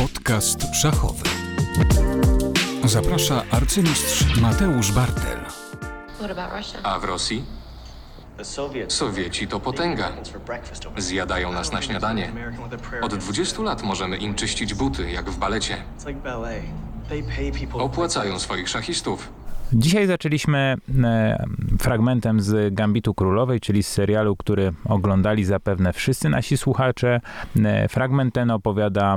Podcast szachowy. Zaprasza arcymistrz Mateusz Bartel. A w Rosji? Sowieci to potęga. Zjadają nas na śniadanie. Od 20 lat możemy im czyścić buty, jak w balecie. Opłacają swoich szachistów. Dzisiaj zaczęliśmy e, fragmentem z Gambitu Królowej, czyli z serialu, który oglądali zapewne wszyscy nasi słuchacze. E, fragment ten opowiada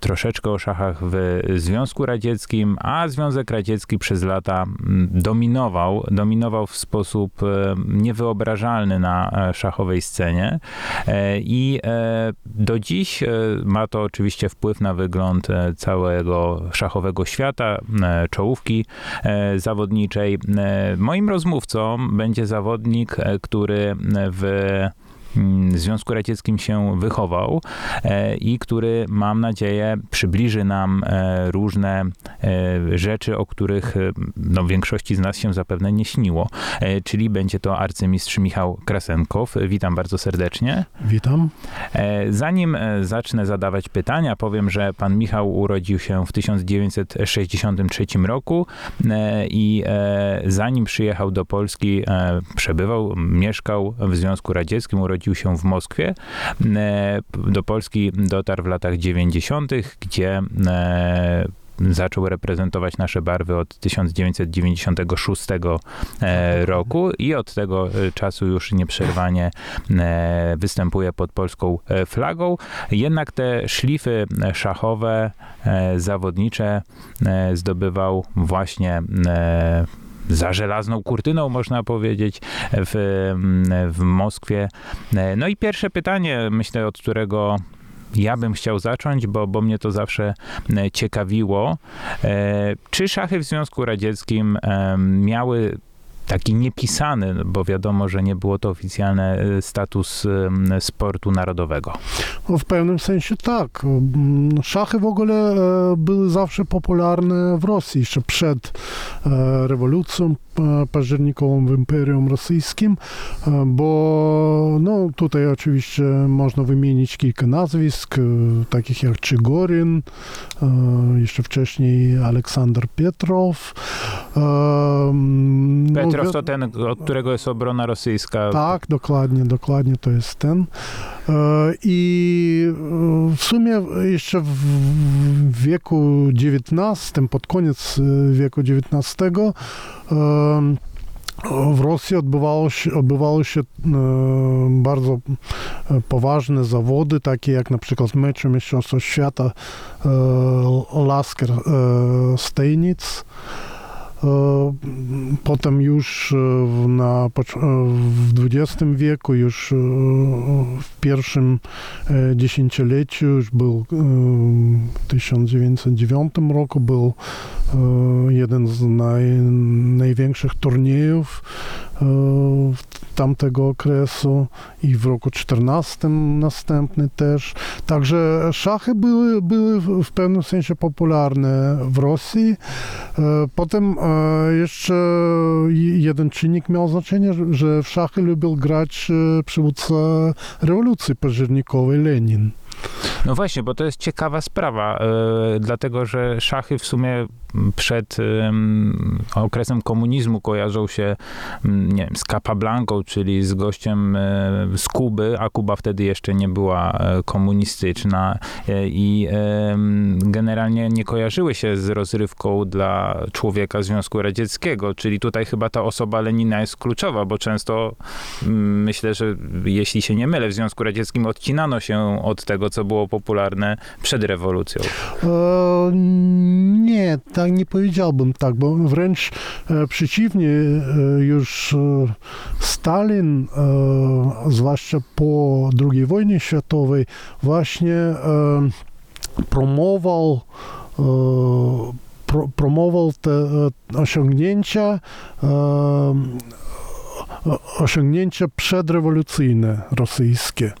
troszeczkę o szachach w Związku Radzieckim, a Związek Radziecki przez lata dominował, dominował w sposób e, niewyobrażalny na szachowej scenie i do dziś ma to oczywiście wpływ na wygląd całego szachowego świata, czołówki e, zawodniczej. E, Moim rozmówcą będzie zawodnik, e, który w Związku Radzieckim się wychował e, i który, mam nadzieję, przybliży nam e, różne e, rzeczy, o których no, większości z nas się zapewne nie śniło. Czyli będzie to arcymistrz Michał Krasenkow. Witam bardzo serdecznie. Witam. Zanim zacznę zadawać pytania, powiem, że pan Michał urodził się w 1963 roku i zanim przyjechał do Polski, przebywał, mieszkał w Związku Radzieckim, urodził się w Moskwie. E, Do Polski dotarł w latach 90., gdzie e, zaczął reprezentować nasze barwy od 1996 e, roku i od tego czasu już nieprzerwanie występuje pod polską flagą. Jednak te szlify szachowe, zawodnicze zdobywał właśnie za żelazną kurtyną, można powiedzieć, w, w Moskwie. No i pierwsze pytanie, myślę, od którego ja bym chciał zacząć, bo, bo mnie to zawsze ciekawiło. E, Czy szachy w Związku Radzieckim e, miały taki niepisany, bo wiadomo, że nie było to oficjalny e, status sportu narodowego. No, w pewnym sensie tak. Mm, Szachy w ogóle e, były zawsze popularne w Rosji, jeszcze przed e, rewolucją e, październikową w Imperium Rosyjskim, bo no, tutaj oczywiście można wymienić kilka nazwisk, takich jak Czygorin, jeszcze wcześniej Aleksander Pietrow. mm, no, Petrow wi- to ten, od którego jest obrona rosyjska. Tak, dokładnie, dokładnie to jest ten. E, I w sumie jeszcze w wieku XIX, pod koniec e, wieku XIX, e, w Rosji odbywało się, odbywały się bardzo poważne zawody, takie jak na przykład mecze Mistrzostwa Świata Lasker Stejnic. E, Potem już e, na, e, w XX wieku, już w pierwszym dziesięcioleciu, już był w 1909 roku, był jeden z naj, największych turniejów e, tamtego okresu i w roku 14 następny też. Także szachy były, były w- pewnym sensie popularne w Rosji. E, Potem e, jeszcze jeden czynnik miał znaczenie, że- w szachy lubił grać e, przywódca rewolucji październikowej Lenin. No właśnie, bo to jest ciekawa sprawa, e, dlatego że szachy w sumie przed em, okresem komunizmu kojarzą się, mm, nie wiem, z Capablanco, czyli z gościem e, z Kuby, a Kuba wtedy jeszcze nie była e, komunistyczna e, i generalnie nie kojarzyły się z rozrywką dla człowieka Związku Radzieckiego, czyli tutaj chyba ta osoba Lenina jest kluczowa, bo często mm, myślę, że jeśli się nie mylę, w Związku Radzieckim odcinano się od tego, co było popularne przed rewolucją. E, Nie, tak nie powiedziałbym tak, bo wręcz e, przeciwnie, e, już e, Stalin, zwłaszcza po II wojnie światowej, właśnie promował pro, promował te osiągnięcia osiągnięcia przedrewolucyjne rosyjskie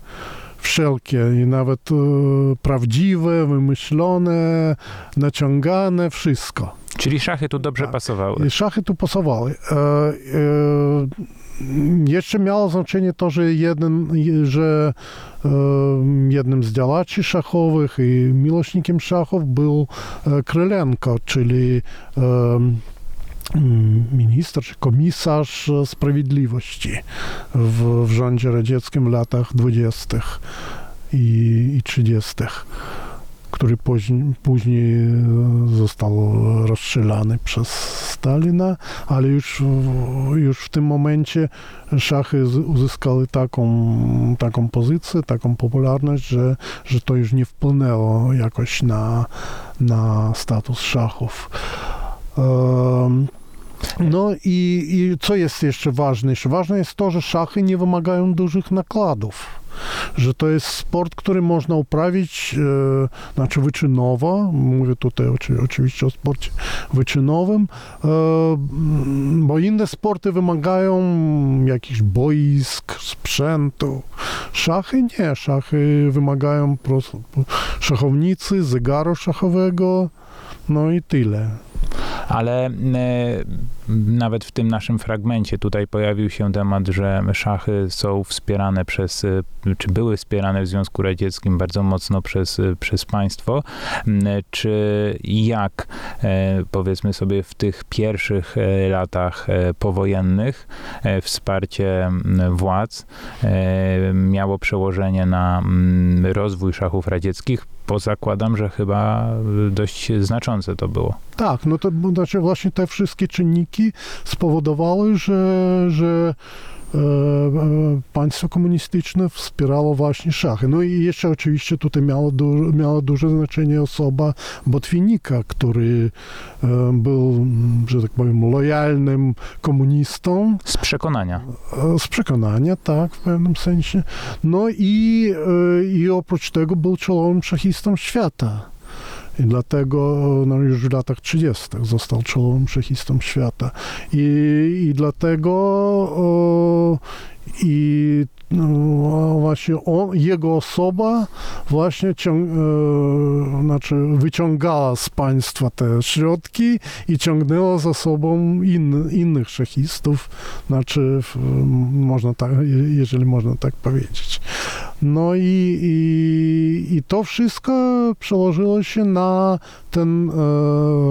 wszelkie i nawet e, prawdziwe, wymyślone, naciągane, wszystko. Czyli szachy tu dobrze Tak. pasowały. I szachy tu pasowały. E, e, jeszcze miało znaczenie to, że, jeden, że e, jednym z działaczy szachowych i miłośnikiem szachów był e, Krylenko, czyli minister czy komisarz sprawiedliwości w, w rządzie radzieckim w latach 20. i, i 30 który później, później został rozstrzelany przez Stalina, ale już, już w tym momencie szachy uzyskały taką, taką pozycję, taką popularność, że, że to już nie wpłynęło jakoś na, na status szachów. No i, i co jest jeszcze ważne? ważne jest to, że szachy nie wymagają dużych nakładów że to jest sport, który można uprawić, e, znaczy wyczynowo, mówię tutaj oczy, oczywiście o sporcie wyczynowym, e, bo inne sporty wymagają jakichś boisk, sprzętu. Szachy nie, szachy wymagają po prostu szachownicy, zegaru szachowego, no i tyle ale e, nawet w tym naszym fragmencie tutaj pojawił się temat, że szachy są wspierane przez, e, czy były wspierane w Związku Radzieckim bardzo mocno przez, e, przez państwo. Czy jak, powiedzmy sobie, w tych pierwszych latach powojennych wsparcie władz miało przełożenie na rozwój szachów radzieckich? bo zakładam, że chyba dość znaczące to było. Tak, no to znaczy właśnie te wszystkie czynniki spowodowały, że, że E, e, państwo komunistyczne wspierało właśnie szachy. No i jeszcze oczywiście tutaj miało, du miało duże znaczenie osoba Botwinika, który e, był, że tak powiem, lojalnym komunistą. Z przekonania. Z przekonania, tak, w pewnym sensie. No i, i oprócz tego był czołowym szachistą świata. I dlatego no, już w latach 30. został czołowym szachistą świata. I, i dlatego o, i właśnie on, jego osoba właśnie ciąg, e, znaczy wyciągała z państwa te środki i ciągnęła za sobą in, innych szachistów, znaczy można tak, jeżeli można tak powiedzieć. No i, i, i to wszystko przełożyło się na ten e,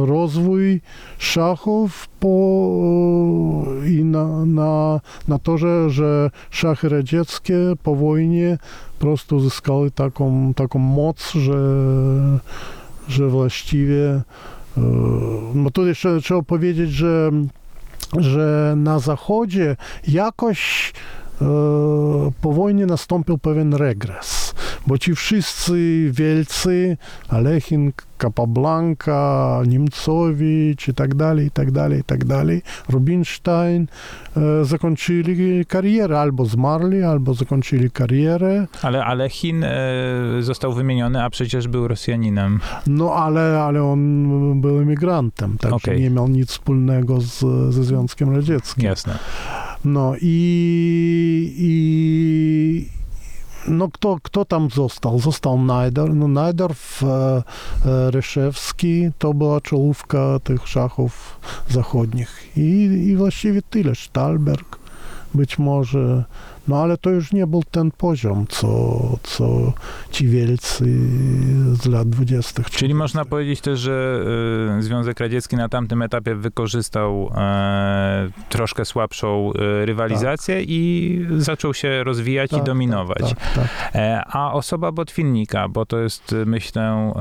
rozwój szachów po, i na, na, na to, że, że szachy radzieckie po wojnie po prostu uzyskały taką, taką moc, że, że właściwie e, no tu jeszcze trzeba powiedzieć, że, że na zachodzie jakoś e, po wojnie nastąpił pewien regres, bo ci wszyscy wielcy, Alechin, Capablanca, Niemcowicz i tak dalej, i tak dalej, i tak dalej, Rubinstein e, zakończyli karierę, albo zmarli, albo zakończyli karierę. Ale, ale Chin e, został wymieniony, a przecież był Rosjaninem. No, ale, ale on był emigrantem, także okay. nie miał nic wspólnego z, ze Związkiem Radzieckim. Jasne. No i, i no kto, kto tam został? Został Najdor. No Najdorf, e, e, Ryszewski, to była czołówka tych szachów zachodnich. I, i właściwie tyle. Stalberg być może no ale to już nie był ten poziom, co, co ci wielcy z lat 20. Czyli można powiedzieć też, że y, Związek Radziecki na tamtym etapie wykorzystał e, troszkę słabszą e, rywalizację tak. i zaczął się rozwijać tak, i dominować. Tak, tak, tak. e, a osoba Botwinnika, bo to jest myślę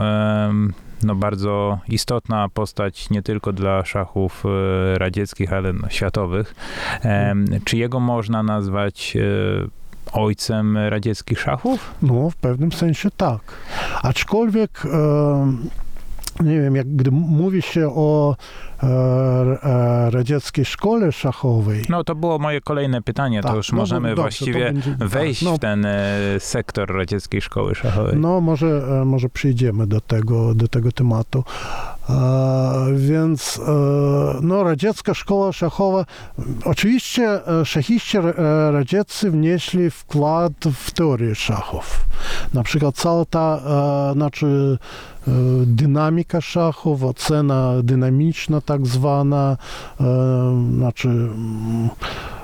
no, bardzo istotna postać nie tylko dla szachów e, radzieckich, ale no, światowych. Czy jego można nazwać e, ojcem radzieckich szachów? No, w pewnym sensie tak. Aczkolwiek nie wiem, jak gdy mówi się o e, e, radzieckiej szkole szachowej. No to było moje kolejne pytanie, tak, to już no, możemy dobrze, właściwie będzie, tak, wejść no, w ten e, sektor radzieckiej szkoły szachowej. No może, e, może przyjdziemy do tego, do tego tematu. E, więc e, no, radziecka szkoła szachowa, oczywiście szachiści radzieccy wnieśli wkład w teorię szachów. Na przykład cała ta, znaczy dynamika szachów, ocena dynamiczna tak zwana, znaczy e,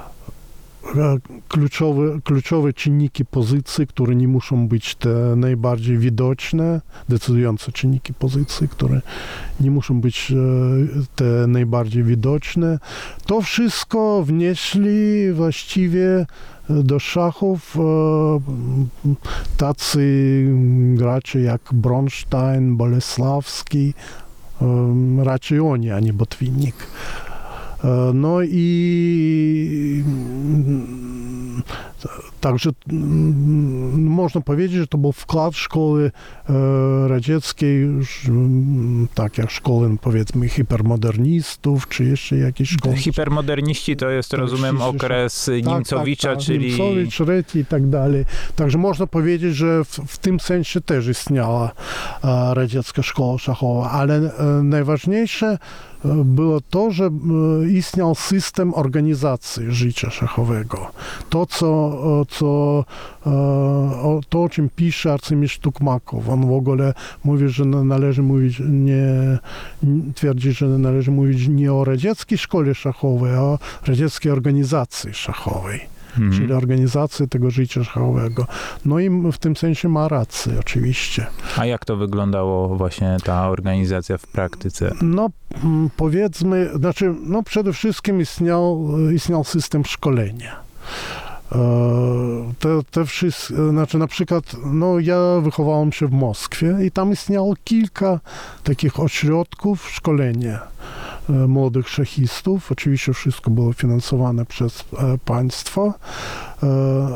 kluczowe, kluczowe czynniki pozycji, które nie muszą być te najbardziej widoczne, decydujące czynniki pozycji, które nie muszą być e, te najbardziej widoczne. To wszystko wnieśli właściwie do szachów e, tacy gracze jak Bronstein, Bolesławski, e, raczej oni, a nie Botwinnik. E, No i także mm, można powiedzieć, że to był wkład szkoły e, radzieckiej, mm, tak jak szkoły powiedzmy hipermodernistów, czy jeszcze jakieś szkoły. Hipermoderniści to jest, Tak, rozumiem, okres Tak, Niemcowicza, tak, tak. czyli... Niemcowicz, Reti i tak dalej. Także można powiedzieć, że w, w tym sensie też istniała e, radziecka szkoła szachowa, ale najważniejsze było to, że e, istniał system organizacji życia szachowego. To, co, co, e, to o czym pisze arcymistrz Tukmakow. On w ogóle mówi, że na- należy mówić nie, twierdzi, że należy mówić nie o radzieckiej szkole szachowej, a o radzieckiej organizacji szachowej Mhm. czyli organizacji tego życia szachowego. No i w tym sensie ma rację, oczywiście. A jak to wyglądało właśnie ta organizacja w praktyce? No powiedzmy, znaczy, no przede wszystkim istniał, istniał system szkolenia. E, Te, te wszystkie, znaczy na przykład, no ja wychowałem się w Moskwie i tam istniało kilka takich ośrodków szkolenia młodych szachistów. Oczywiście wszystko było finansowane przez e, państwo. E,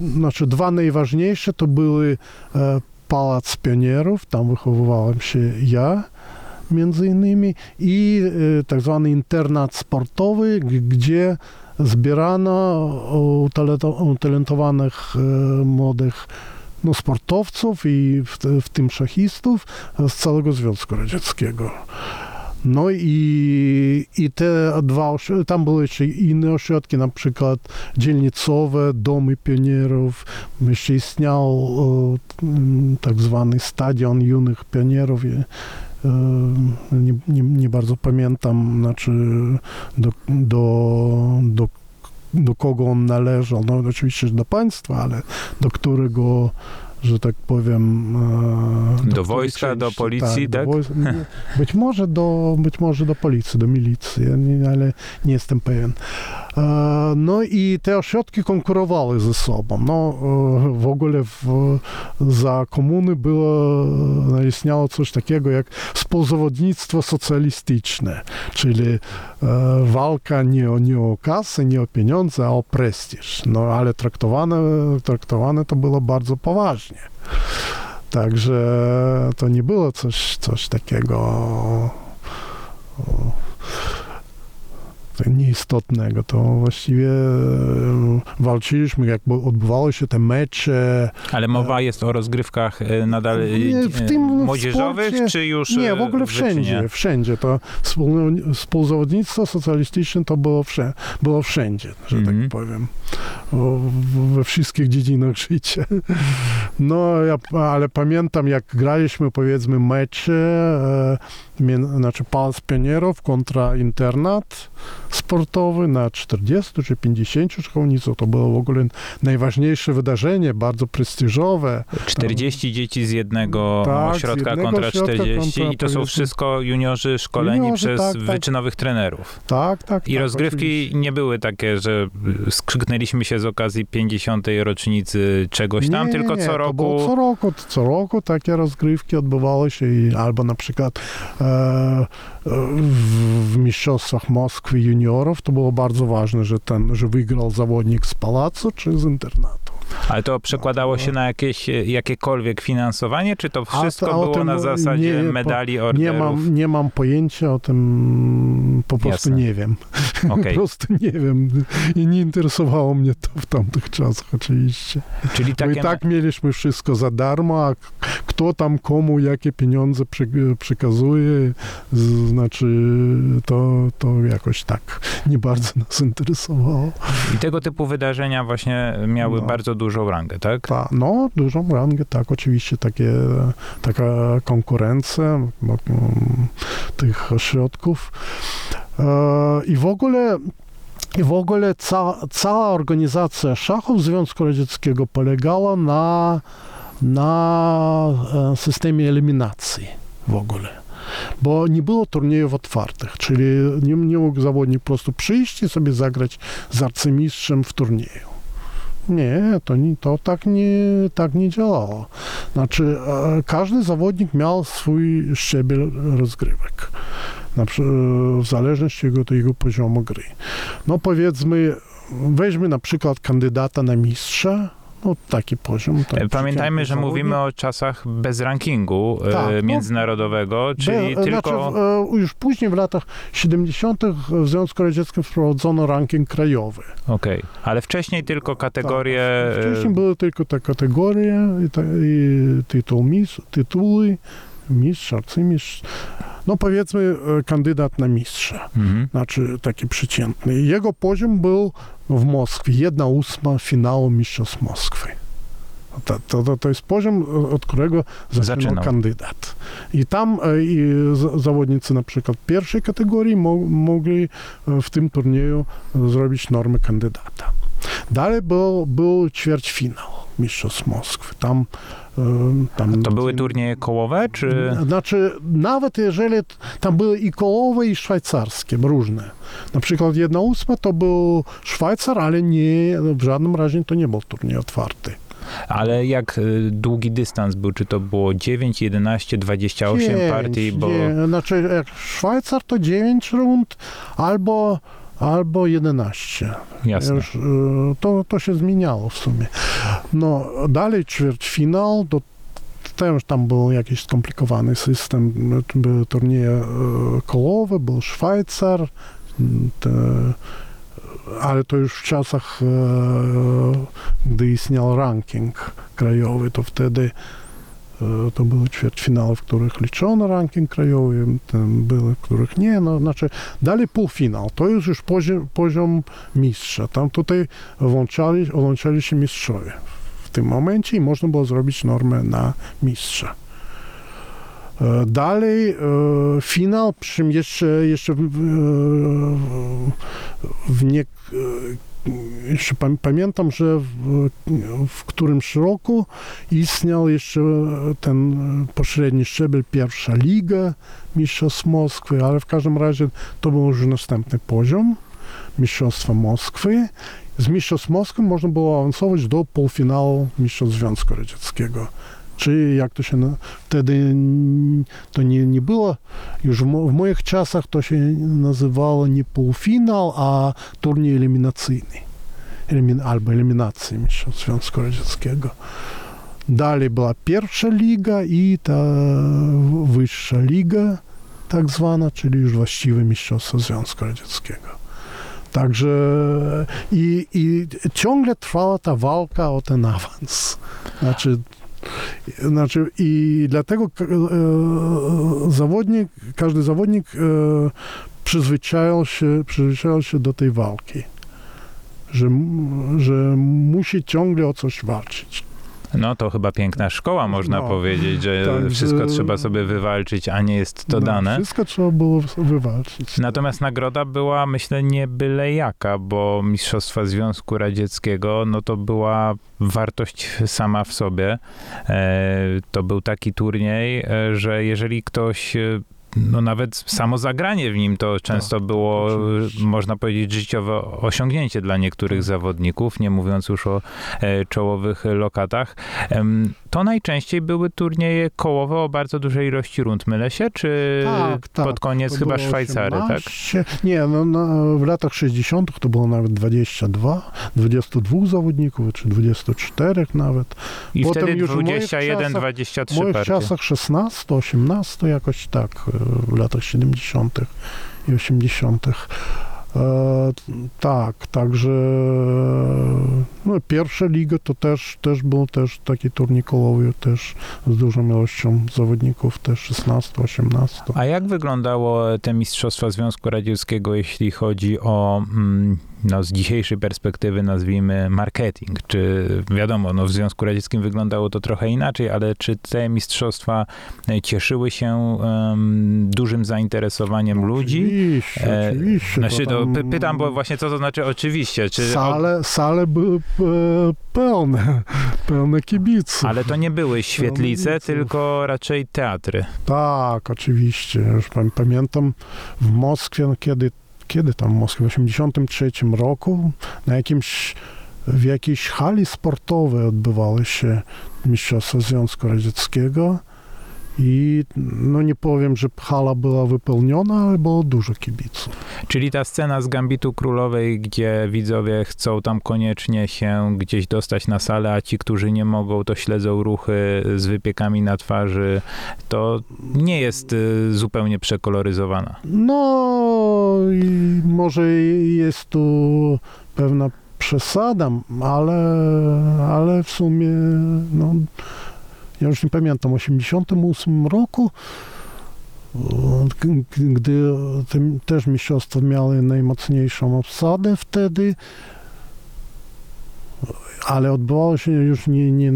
Znaczy dwa najważniejsze to były e, Pałac Pionierów, tam wychowywałem się ja między innymi i e, tak zwany internat sportowy, gdzie zbierano utalento- utalentowanych e, młodych no, sportowców i w, w tym szachistów z całego Związku Radzieckiego. No i, i te dwa, tam były jeszcze inne ośrodki, na przykład dzielnicowe, domy pionierów, jeszcze istniał e, m, tak zwany stadion junych pionierów. e, Nie, nie, nie bardzo pamiętam, znaczy do, do, do, do kogo on należał. No oczywiście do państwa, ale do którego że tak powiem... e, Do której wojska, do części, policji, do tak? wojska. Nie, Być może do, być może do policji, do milicji, nie, ale nie jestem pewien. E, No i te ośrodki konkurowały ze sobą. No, e, w ogóle w, za komuny było, e, istniało coś takiego jak współzawodnictwo socjalistyczne, czyli walka nie o, nie o kasę, nie o pieniądze, a o prestiż. No ale traktowane, traktowane to było bardzo poważnie. Także to nie było coś, coś takiego tak nieistotnego. To właściwie e, walczyliśmy, jakby odbywały się te mecze. Ale mowa jest o rozgrywkach e, nadal e, w tym młodzieżowych, sporcie- czy już Nie, w ogóle wszędzie, wszędzie. To współzawodnictwo socjalistyczne to było, wsze, było wszędzie, że Mhm. tak powiem. O, w- we wszystkich dziedzinach życia. No, ja, ale pamiętam, jak graliśmy, powiedzmy, mecze, e, znaczy Pałac Pionierów kontra internat sportowy na 40 czy 50 szkolniców. To było w ogóle najważniejsze wydarzenie, bardzo prestiżowe. 40 dzieci z jednego Tak, ośrodka jednego kontra ośrodka 40 kontra, i to są wszystko juniorzy szkoleni Juniorzy, przez tak, tak. wyczynowych trenerów. Tak, tak. I tak, rozgrywki oczywiście. nie były takie, że skrzyknęliśmy się z okazji 50. rocznicy czegoś tam, Nie, tylko nie, co roku co roku, co roku takie rozgrywki odbywały się i albo na przykład e, mistrzostwach Moskwy juniorów to było bardzo ważne, że ten, że wygrał zawodnik z pałacu czy z internatu. Ale to przekładało się na jakieś, e, jakiekolwiek finansowanie, czy to A wszystko to o było na zasadzie nie- medali, Nie orderów? mam, nie mam pojęcia o tym, po prostu Jasne. nie wiem. Okej. Po prostu nie wiem i nie interesowało mnie to w tamtych czasach oczywiście. Czyli Bo takie... i tak mieliśmy wszystko za darmo, a kto tam komu jakie pieniądze przy, przekazuje, z, znaczy to, to jakoś tak nie bardzo nas interesowało. I tego typu wydarzenia właśnie miały No. bardzo dużą rangę, tak? Ta, no, dużą rangę, tak, oczywiście takie, taka konkurencja mm, tych ośrodków. E, I w ogóle I w ogóle ca, cała organizacja szachów Związku Radzieckiego polegała na, na e, systemie eliminacji w ogóle. Bo nie było turniejów otwartych, czyli nie, nie mógł zawodnik po prostu przyjść i sobie zagrać z arcymistrzem w turnieju. Nie, to, nie, to tak, nie, tak nie działało. Znaczy, e, każdy zawodnik miał swój szczebel rozgrywek, przy- w zależności od jego poziomu gry. No powiedzmy, weźmy na przykład kandydata na mistrza, no taki poziom. Tak, E, Pamiętajmy, że mówimy o czasach bez rankingu e, Tak, no. międzynarodowego, czyli Be- tylko... Znaczy, w- e, już później w latach 70. w Związku Radzieckim wprowadzono ranking krajowy. Okej, ale wcześniej tylko kategorie... e, Tak. Wcześniej były tylko te kategorie i, te, i tytuł mis, tytuły, mistrz, arcymistrz. No powiedzmy e, kandydat na mistrza, mhm. znaczy taki przeciętny. Jego poziom był w Moskwie, jedna ósma finału Mistrzostw Moskwy. To, to, to, to jest poziom, e, od którego zaczynał Zaczynał. kandydat. I tam e, i zawodnicy na przykład pierwszej kategorii mo, mogli w tym turnieju zrobić normę kandydata. Dalej był, był ćwierćfinał Mistrzostw Moskwy. Tam, tam To były turnieje kołowe, czy... Znaczy, nawet jeżeli tam były i kołowe, i szwajcarskie, różne. Na przykład jedna ósma to był Szwajcar, ale nie, w żadnym razie to nie był turniej otwarty. Ale jak y, długi dystans był? Czy to było 9, 11, 28 Dziewięć, partii? Bo... nie, Znaczy, jak Szwajcar to 9 rund albo, albo 11. Jasne. Już, y, to, to się zmieniało w sumie. No, dalej ćwierćfinał, to też tam był jakiś skomplikowany system. Były turnieje e, kołowe, był Szwajcar, te, ale to już w czasach, e, gdy istniał ranking krajowy, to wtedy to były ćwierćfinały, w których liczono ranking krajowy, były, w których nie. No, znaczy, dalej półfinał, to jest już poziom, poziom mistrza. Tam tutaj włączali, włączali się mistrzowie w tym momencie i można było zrobić normę na mistrza. E, Dalej e, finał, przy czym jeszcze, jeszcze w, w, w e, jeszcze pam- pamiętam, że w, w którymś roku istniał jeszcze ten pośredni szczebel, pierwsza liga Mistrzostw Moskwy, ale w każdym razie to był już następny poziom Mistrzostwa Moskwy. Z Mistrzostw Moskwy można było awansować do półfinału Mistrzostw Związku Radzieckiego. Czy jak to się wtedy to nie, nie było, już w moich czasach to się nazywało nie półfinał, a turniej eliminacyjny. Elimin, albo eliminacji Mistrzostw Związku Radzieckiego. Dalej była pierwsza liga i ta wyższa liga, tak zwana, czyli już właściwe Mistrzostwo Związku Radzieckiego. Także i, i ciągle trwała ta walka o ten awans. Znaczy, znaczy i dlatego e, zawodnik, każdy zawodnik e, przyzwyczajał się, przyzwyczajał się do tej walki. Że, że musi ciągle o coś walczyć. No to chyba piękna szkoła, można No, powiedzieć, że tak, wszystko że- trzeba sobie wywalczyć, a nie jest to No, dane. Wszystko trzeba było wywalczyć. Natomiast nagroda była, myślę, nie byle jaka, bo Mistrzostwa Związku Radzieckiego, no to była wartość sama w sobie. E, to był taki turniej, e, że jeżeli ktoś e, no nawet samo zagranie w nim to często było, oczywiście. można powiedzieć, życiowe osiągnięcie dla niektórych zawodników, nie mówiąc już o e, czołowych lokatach. Em, to najczęściej były turnieje kołowe o bardzo dużej ilości rund, mylę się? Czy Tak, tak. pod koniec To chyba było Szwajcary, tak? 18. Nie, no, no, w latach 60. to było nawet 22, 22 zawodników, czy 24 nawet. I Potem wtedy już w moich 21, czasach- 23 W moich partie. czasach 16, 18, jakoś tak, e, w latach 70. i 80. E, tak, także no, pierwsza liga to też, też był też taki turniej kołowy, też z dużą ilością zawodników, też 16, 18. A jak wyglądało te Mistrzostwa Związku Radzieckiego, jeśli chodzi o mm, no, z dzisiejszej perspektywy nazwijmy marketing. Czy wiadomo, no, w Związku Radzieckim wyglądało to trochę inaczej, ale czy te mistrzostwa e, cieszyły się um, dużym zainteresowaniem ludzi? Oczywiście, E, oczywiście. Znaczy, to tam py- pytam, bo właśnie co to znaczy oczywiście. Czy Sale, sale były e, pełne, pełne kibiców. ale to nie były świetlice, tylko raczej teatry. Tak, oczywiście. Już pam- pamiętam w Moskwie, no kiedy, kiedy tam Moskwie, w 83 roku, na jakimś, w jakiejś hali sportowej odbywały się Mistrzostwa Związku Radzieckiego i no nie powiem, że hala była wypełniona, ale było dużo kibiców. Czyli ta scena z Gambitu Królowej, gdzie widzowie chcą tam koniecznie się gdzieś dostać na salę, a ci, którzy nie mogą, to śledzą ruchy z wypiekami na twarzy, to nie jest y, zupełnie przekoloryzowana. No może jest tu pewna przesada, ale, ale w sumie, no, ja już nie pamiętam, w 88 roku, g- gdy te też mistrzostwa miały najmocniejszą obsadę wtedy, ale odbywało się już nie, nie,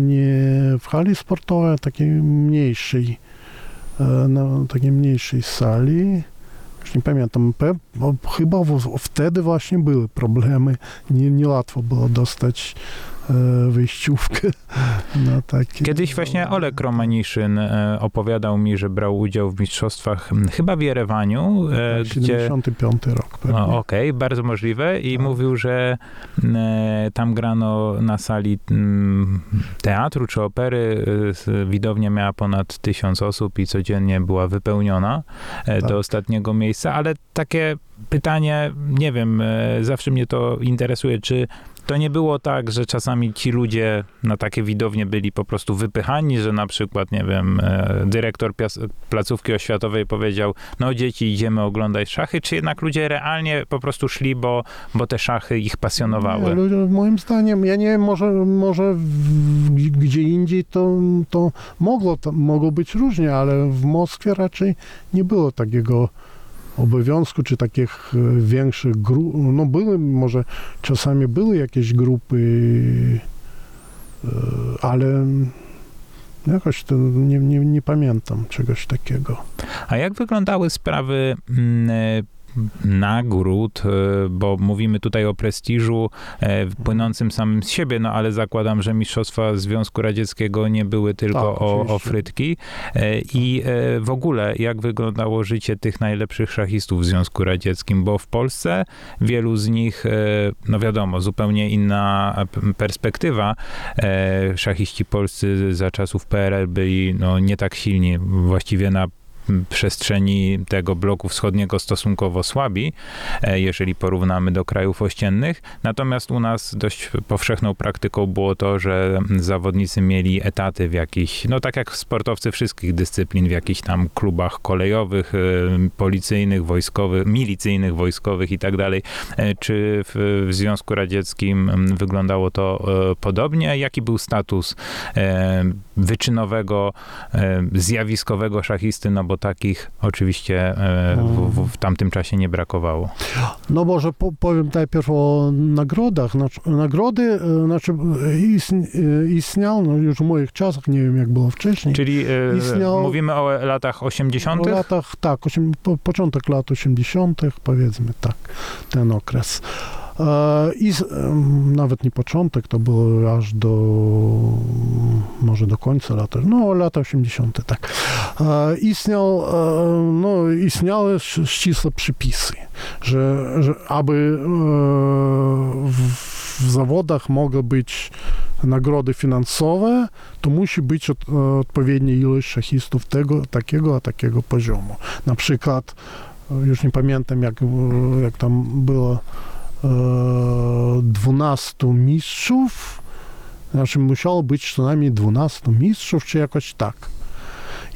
nie w hali sportowej, takiej mniejszej, e, na takiej mniejszej sali. Już nie pamiętam, chyba wtedy właśnie były problemy. Nie, niełatwo było dostać e, wyjściówkę na takie. Kiedyś właśnie Olek Romaniszyn e, opowiadał mi, że brał udział w mistrzostwach chyba w Jerewaniu, e, Tak, gdzie... 75 rok pewnie. Okej, bardzo możliwe. I Tak. mówił, że e, tam grano na sali teatru czy opery. e, Widownia miała ponad tysiąc osób i codziennie była wypełniona e, Tak. do ostatniego miejsca, ale takie pytanie, nie wiem, e, zawsze mnie to interesuje, czy to nie było tak, że czasami ci ludzie na takie widownie byli po prostu wypychani, że na przykład, nie wiem, e, dyrektor placówki oświatowej powiedział, no dzieci, idziemy oglądać szachy, czy jednak ludzie realnie po prostu szli, bo, bo te szachy ich Nie, pasjonowały? ludzie, moim zdaniem, ja nie wiem, może, może w, gdzie indziej to, to mogło, to mogło być różnie, ale w Moskwie raczej nie było takiego obowiązku, czy takich e, większych grup. No były, może czasami były jakieś grupy, e, ale jakoś to nie, nie, nie pamiętam czegoś takiego. A jak wyglądały sprawy mm, e, nagród, e, bo mówimy tutaj o prestiżu e, płynącym samym z siebie, no ale zakładam, że Mistrzostwa Związku Radzieckiego nie były tylko Tak, o, o frytki. E, I w ogóle, jak wyglądało życie tych najlepszych szachistów w Związku Radzieckim, bo w Polsce wielu z nich, no wiadomo, zupełnie inna perspektywa. Szachiści polscy za czasów PRL byli no, nie tak silni, właściwie na przestrzeni tego bloku wschodniego stosunkowo słabi, e, jeżeli porównamy do krajów ościennych. Natomiast u nas dość powszechną praktyką było to, że zawodnicy mieli etaty w jakichś, no tak jak sportowcy wszystkich dyscyplin, w jakichś tam klubach kolejowych, e, policyjnych, wojskowych, milicyjnych, wojskowych i tak dalej. E, Czy w, w Związku Radzieckim m, wyglądało to podobnie? Jaki był status wyczynowego, e, zjawiskowego szachisty, no bo takich oczywiście e, w, w, w tamtym czasie nie brakowało. No może po, powiem najpierw o nagrodach. Znaczy, nagrody e, znaczy, istn, istniał, no już w moich czasach, nie wiem jak było wcześniej. Czyli Istniał- mówimy o latach 80. W latach, tak, osiem, po, początek lat 80., powiedzmy tak, ten okres. E, I nawet nie początek, to było aż do może do końca lat, no lata 80., tak. E, istniał, e, no, istniały ścisłe przypisy, że, że aby w, w zawodach mogły być nagrody finansowe, to musi być od, odpowiednia ilość szachistów tego, takiego, a takiego poziomu. Na przykład, już nie pamiętam jak, jak tam było, 12 mistrzów, znaczy musiało być co najmniej 12 mistrzów, czy jakoś tak.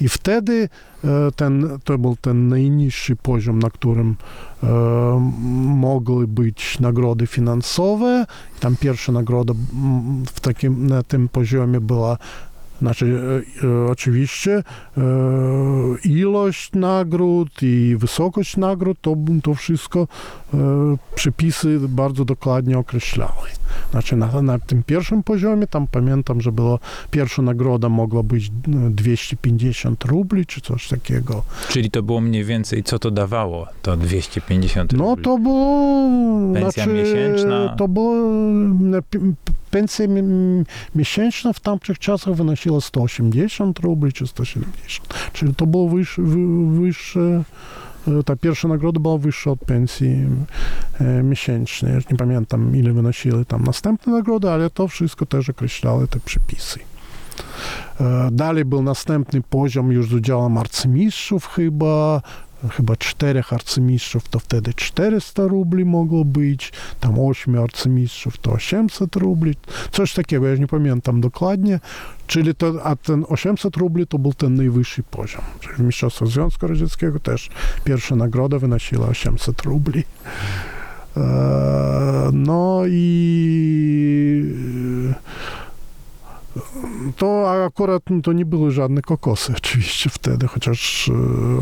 I wtedy e, ten, to był ten najniższy poziom, na którym e, mogły być nagrody finansowe. Tam pierwsza nagroda w takim, na tym poziomie była Znaczy, e, e, oczywiście e, ilość nagród i wysokość nagród, to, to wszystko przepisy bardzo dokładnie określały. Znaczy, na, na tym pierwszym poziomie, tam pamiętam, że było, pierwsza nagroda mogła być e, 250 rubli, czy coś takiego. Czyli to było mniej więcej, co to dawało, to 250 No rubli? to było... Pensja znaczy, miesięczna? To było... Pensja mi- miesięczna w tamtych czasach wynosiła 180 rubli czy 170. Czyli to było wyższe, wy- wyższe ta pierwsza nagroda była wyższa od pensji miesięcznej. Już nie pamiętam, ile wynosiły tam następne nagrody, ale to wszystko też określały te przepisy. Dalej był następny poziom już z udziałem arcymistrzów chyba, chyba czterech arcymistrzów, to wtedy 400 rubli mogło być, tam 8 arcymistrzów to 800 rubli, coś takiego, ja już nie pamiętam dokładnie, czyli to, a ten 800 rubli to był ten najwyższy poziom, czyli w Mistrzostwach Związku Radzieckiego też pierwsza nagroda wynosiła 800 rubli. E, No i to akurat no, to nie były żadne kokosy oczywiście wtedy, chociaż e,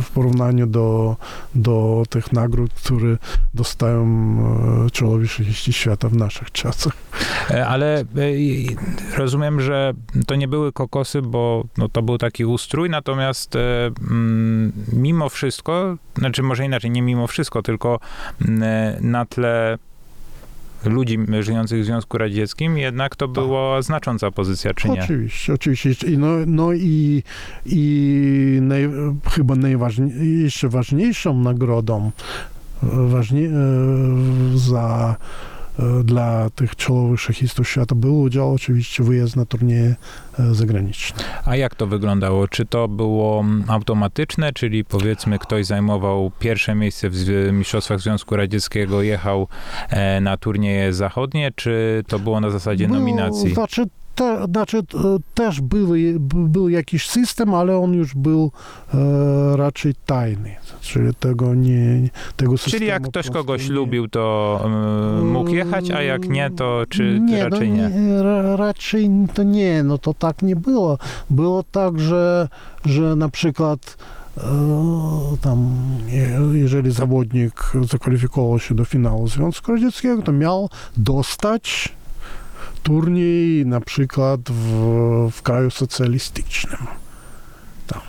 w porównaniu do, do tych nagród, które dostają e, czołowi szachiści świata w naszych czasach. E, Ale rozumiem, że to nie były kokosy, bo no, to był taki ustrój, natomiast mm, mimo wszystko, znaczy może inaczej, nie mimo wszystko, tylko mm, na tle ludzi żyjących w Związku Radzieckim, jednak to była znacząca pozycja, czy nie? Oczywiście, oczywiście. I No, no i, i naj, chyba najważniejszą, ważniejszą nagrodą e, ważnie, za dla tych czołowych szachistów świata był udział oczywiście wyjazd na turnieje e, zagraniczne. A jak to wyglądało? Czy to było automatyczne, czyli powiedzmy ktoś zajmował pierwsze miejsce w Mistrzostwach Związku Radzieckiego, jechał e, na turnieje zachodnie, czy to było na zasadzie Było, nominacji? Znaczy, te, znaczy e, też były, był jakiś system, ale on już był e, raczej tajny. Czyli tego nie tego systemu Czyli jak ktoś kogoś nie- lubił, to mm, mógł jechać, a jak nie, to czy, czy nie, raczej no, nie? ra- Raczej to nie, no to tak nie było. Było tak, że, że na przykład e, tam, je- jeżeli zawodnik zakwalifikował się do finału Związku Radzieckiego, to miał dostać turniej na przykład w, w kraju socjalistycznym. Tam.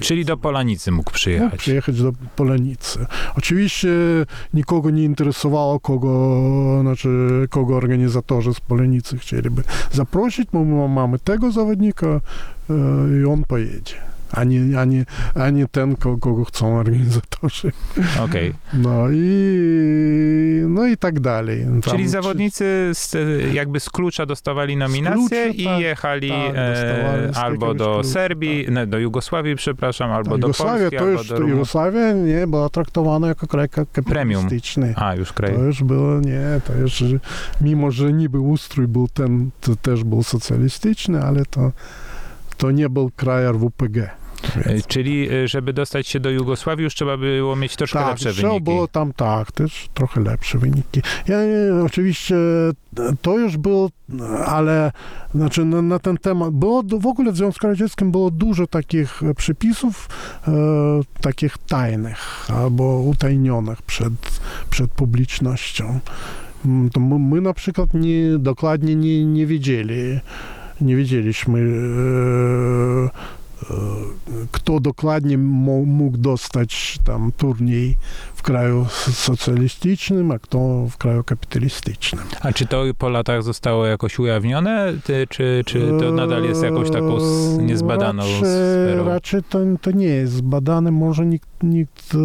Czyli do Polanicy mógł Mógł przyjechać. przyjechać do Polenicy. Oczywiście nikogo nie interesowało, kogo, znaczy, kogo organizatorzy z Polenicy chcieliby zaprosić, bo my mamy tego zawodnika e, i on pojedzie. A nie, a, nie, a nie ten, ko- kogo chcą organizatorzy. Okej. No i, no i tak dalej. Tam, Czyli czy- zawodnicy z, jakby z klucza dostawali nominację klucza, i tak, jechali tak, e, albo do klucza, Serbii, nie, do Jugosławii, przepraszam, albo do Jugosławia Polski, to albo już, do Rumunii. Jugosławia nie była traktowana jako kraj kapitalistyczny. A, już kraj. To już było, nie, to już, mimo że niby ustrój był ten, to też był socjalistyczny, ale to, to nie był kraj RWPG. E, Czyli, e, żeby dostać się do Jugosławii, już trzeba było mieć troszkę tak, lepsze wyniki. było tam, tak, też trochę lepsze wyniki. Ja oczywiście e, to już było, ale znaczy na, na ten temat, było w ogóle w Związku Radzieckim było dużo takich przepisów, e, takich tajnych albo utajnionych przed, przed publicznością. Mm, To my, my na przykład nie, dokładnie nie, nie wiedzieli, nie wiedzieliśmy, e, kto dokładnie mógł dostać tam turniej w kraju socjalistycznym, a kto w kraju kapitalistycznym. A czy to po latach zostało jakoś ujawnione, czy, czy to nadal jest jakąś taką Eee, niezbadaną raczej, sferą? Raczej to, to nie jest zbadane, może nikt, nikt, e,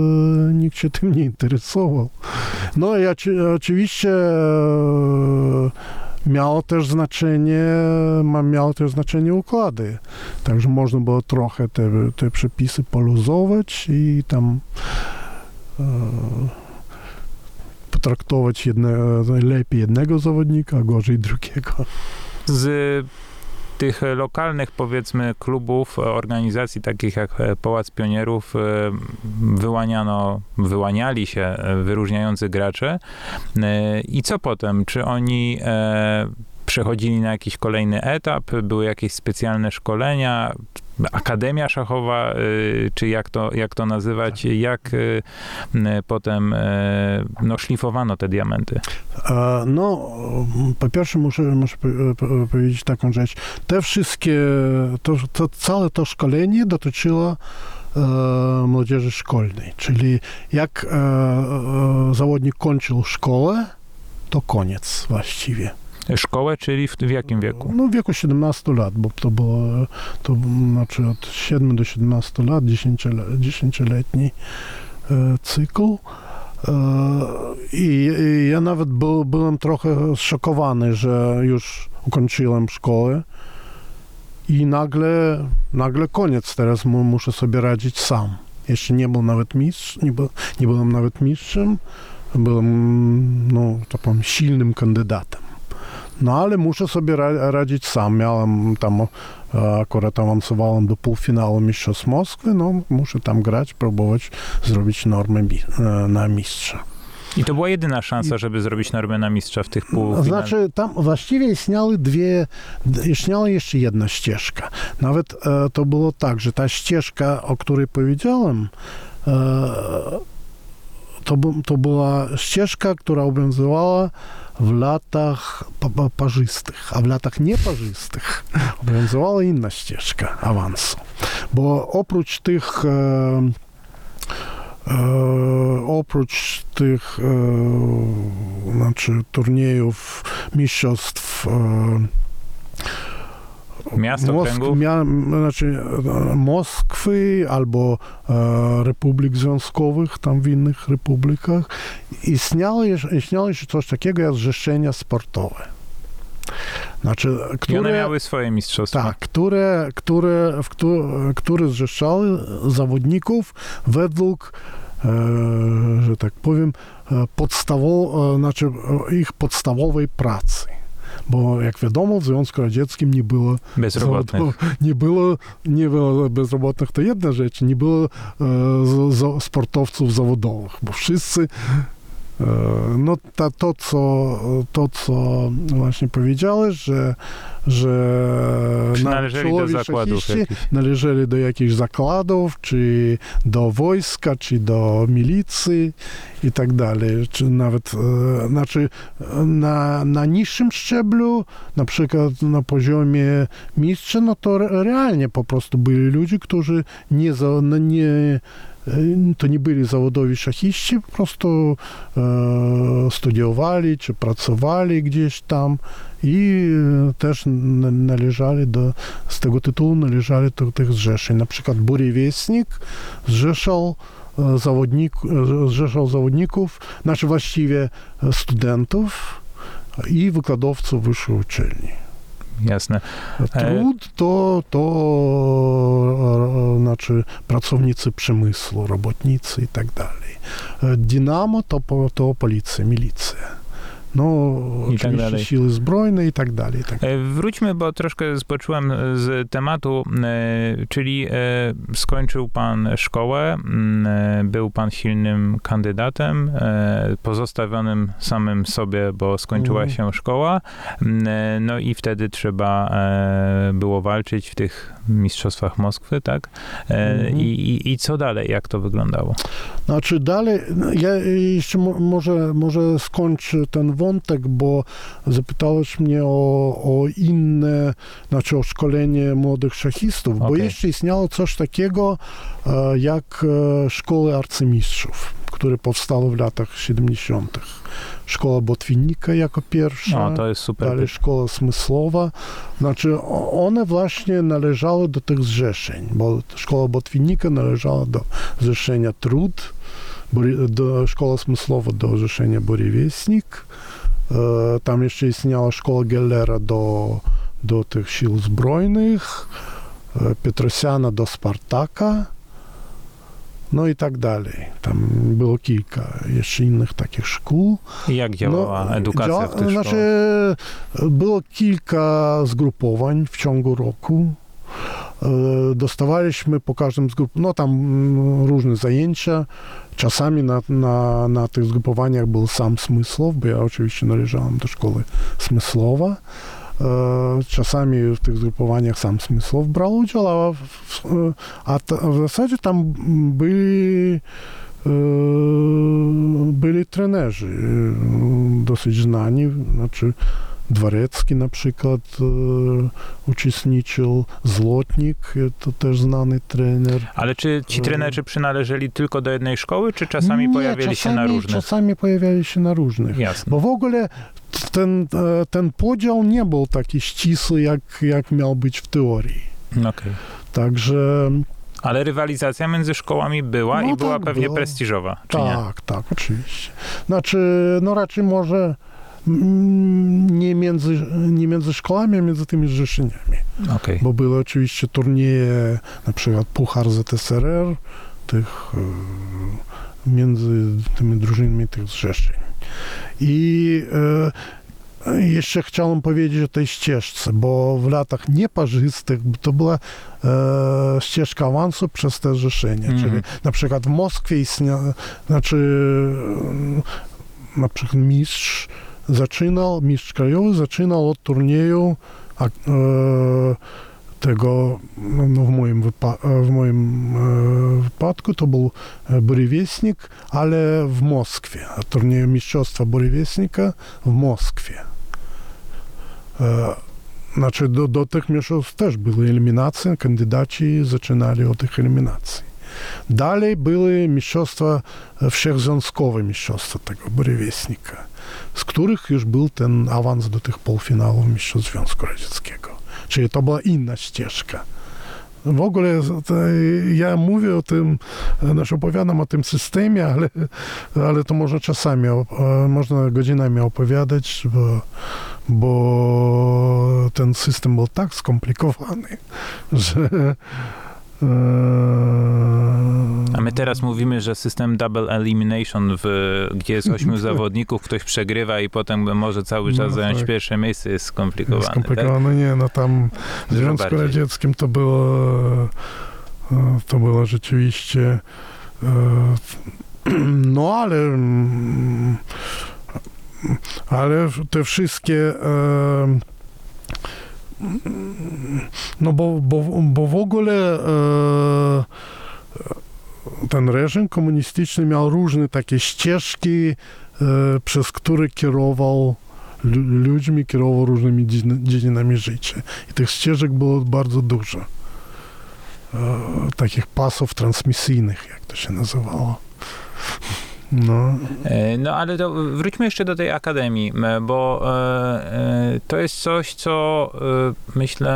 nikt się tym nie interesował. No i oczy, oczywiście e, miało też znaczenie, miało też znaczenie układy. Także można było trochę te, te przepisy poluzować i tam e, potraktować jedne, lepiej jednego zawodnika, gorzej drugiego. z tych lokalnych, powiedzmy, klubów, organizacji takich jak e, Pałac Pionierów e, wyłaniano, wyłaniali się e, wyróżniający gracze. I co potem? Czy oni przechodzili na jakiś kolejny etap, były jakieś specjalne szkolenia, akademia szachowa, y, czy jak to, jak to nazywać, jak y, potem y, no, szlifowano te diamenty. E, No, po pierwsze muszę, muszę po- powiedzieć taką rzecz. Te wszystkie, to, to całe to szkolenie dotyczyło e, młodzieży szkolnej, czyli jak e, e, zawodnik kończył szkołę, to koniec właściwie. Szkołę, czyli w, w jakim wieku? No w wieku 17 lat, bo to było, to znaczy od 7 do 17 lat, 10-le- 10-letni e, cykl. E, I, ja nawet był, byłem trochę zszokowany, że już ukończyłem szkołę i nagle, nagle koniec, teraz mu, muszę sobie radzić sam. Jeszcze nie był nawet mistrz, nie, był, nie byłem nawet mistrzem, byłem, no, tak powiem, silnym kandydatem. No ale muszę sobie ra- radzić sam. Miałem tam, e, akurat awansowałem do półfinału Mistrzostw Moskwy, no muszę tam grać, próbować zrobić normę e, na mistrza. I to była jedyna szansa, żeby zrobić normę na mistrza w tych półfinałach. Znaczy, tam właściwie istniały dwie, istniała jeszcze jedna ścieżka. Nawet e, to było tak, że ta ścieżka, o której powiedziałem, e, to, to była ścieżka, która obowiązywała w latach pa- pa- parzystych, a w latach nieparzystych obowiązywała inna ścieżka awansu. Bo oprócz tych e, e, oprócz tych e, znaczy turniejów, mistrzostw e, Miast, okręgów? mia, znaczy Moskwy albo e, republik związkowych, tam w innych republikach, istniało, jeszcze- istniało jeszcze coś takiego jak zrzeszenia sportowe. Znaczy, I one które, miały swoje mistrzostwa. tak, które, które, w, któ- które zrzeszały zawodników według, e, że tak powiem, e, podstawo, e, znaczy ich podstawowej pracy. Bo jak wiadomo, w Związku Radzieckim nie było Bezrobotnych. zawodowych- nie było, nie było bezrobotnych, to jedna rzecz, nie było e, z, z, sportowców zawodowych, bo wszyscy no ta, to, co, to, co właśnie powiedziałeś, że, że należeli do zakładów należeli do jakichś zakładów, czy do wojska, czy do milicji i tak dalej. Czy nawet, e, znaczy e, na, na niższym szczeblu, na przykład na poziomie mistrza, no to re- realnie po prostu byli ludzie, którzy nie, za, no nie e, to nie byli zawodowi szachiści, po prostu e, studiowali czy pracowali gdzieś tam i e, też należeli do, z tego tytułu należeli do tych zrzeszeń. Na przykład Buriewiestnik zrzeszał e, zawodnik, zrzeszał zawodników, znaczy właściwie studentów i wykładowców wyższych uczelni. E, znaczy pracownicy przemysłu, robotnicy i tak dalej. E, Dynamo to, po- to policja, milicja. No, I tak dalej. siły zbrojne i tak dalej. I tak E, Wróćmy, bo troszkę zboczyłem z tematu, e, czyli e, skończył pan szkołę, m, e, był pan silnym kandydatem, e, pozostawionym samym sobie, bo skończyła Mhm. się szkoła, m, e, no i wtedy trzeba e, było walczyć w tych mistrzostwach Moskwy, tak? E, Mhm. I, i, I co dalej, jak to wyglądało? Znaczy dalej, no, ja jeszcze mo- może, może skończę ten wątek, bo zapytałeś mnie o, o inne, znaczy o szkolenie młodych szachistów, bo Okej. jeszcze istniało coś takiego e, jak e, szkoły arcymistrzów, które powstały w latach 70. Szkoła Botwinnika jako pierwsza. No, to jest super. Dalej szkoła smysłowa. Znaczy, one właśnie należały do tych zrzeszeń, bo szkoła Botwinnika należała do zrzeszenia Trud, do, szkoła smysłowa do zrzeszenia Boriewiestnik. E, Tam jeszcze istniała szkoła Gellera do, do tych sił zbrojnych, e, Petrosiana do Spartaka. No i tak dalej. Tam było kilka jeszcze innych takich szkół. I jak działała edukacja No, działa- w tych Znaczy, szkołach? było kilka zgrupowań w ciągu roku. Dostawaliśmy po każdym zgrupowaniu, no tam mm, różne zajęcia. Czasami na, na, na tych zgrupowaniach był sam Smyslow, bo ja oczywiście należałem do szkoły Smyslowa. Czasami w tych zgrupowaniach sam Smyslow brał udział, a w, a w zasadzie tam byli byli trenerzy dosyć znani, znaczy Dworecki na przykład uczestniczył, Zlotnik to też znany trener. Ale czy ci trenerzy przynależeli tylko do jednej szkoły, czy czasami Nie, pojawiali czasami, się na różnych? Czasami pojawiali się na różnych. Jasne. Bo w ogóle ten, ten podział nie był taki ścisły, jak, jak miał być w teorii. Okay. Także ale rywalizacja między szkołami była no i była tak, pewnie była. prestiżowa, tak, tak, oczywiście. Znaczy, no raczej może nie między, nie między szkołami, a między tymi zrzeszeniami. Okay. Bo były oczywiście turnieje, na przykład Puchar ZSRR, tych e, między tymi drużynami tych zrzeszeń. I e, jeszcze chciałem powiedzieć o tej ścieżce, bo w latach nieparzystych to była e, ścieżka awansu przez te zrzeszenia. Mhm. Czyli na przykład w Moskwie istnia, znaczy na przykład mistrz zaczynał, mistrz krajowy zaczynał od turnieju a, e, tego, no w moim, wypa, e, w moim e, wypadku to był e, Boriewiesnik, ale w Moskwie, turnieju mistrzostwa Boriewiesnika w Moskwie. E, znaczy do, do tych mistrzostw też były eliminacje, kandydaci zaczynali od tych eliminacji. Dalej były mistrzostwa, e, wszechzwiązkowe mistrzostwa tego Boriewiesnika z których już był ten awans do tych półfinałów Mistrzostw Związku Radzieckiego. Czyli to była inna ścieżka. W ogóle ja mówię o tym, znaczy opowiadam o tym systemie, ale, ale to można czasami, można godzinami opowiadać, bo, bo ten system był tak skomplikowany, że A my teraz mówimy, że system double elimination, w, gdzie jest ośmiu zawodników, ktoś przegrywa i potem może cały czas No zająć tak. pierwsze miejsce, jest skomplikowane. Tak? Skomplikowane nie, no tam w Dużo Związku bardziej. Radzieckim to było e, to było rzeczywiście e, no ale mm, ale te wszystkie e, no bo, bo, bo w ogóle e, ten reżim komunistyczny miał różne takie ścieżki, e, przez które kierował lu- ludźmi, kierował różnymi dziedzi- dziedzinami życia. I tych ścieżek było bardzo dużo. E, takich pasów transmisyjnych, jak to się nazywało. No. E, No ale to wróćmy jeszcze do tej akademii, m, bo e, e, to jest coś, co e, myślę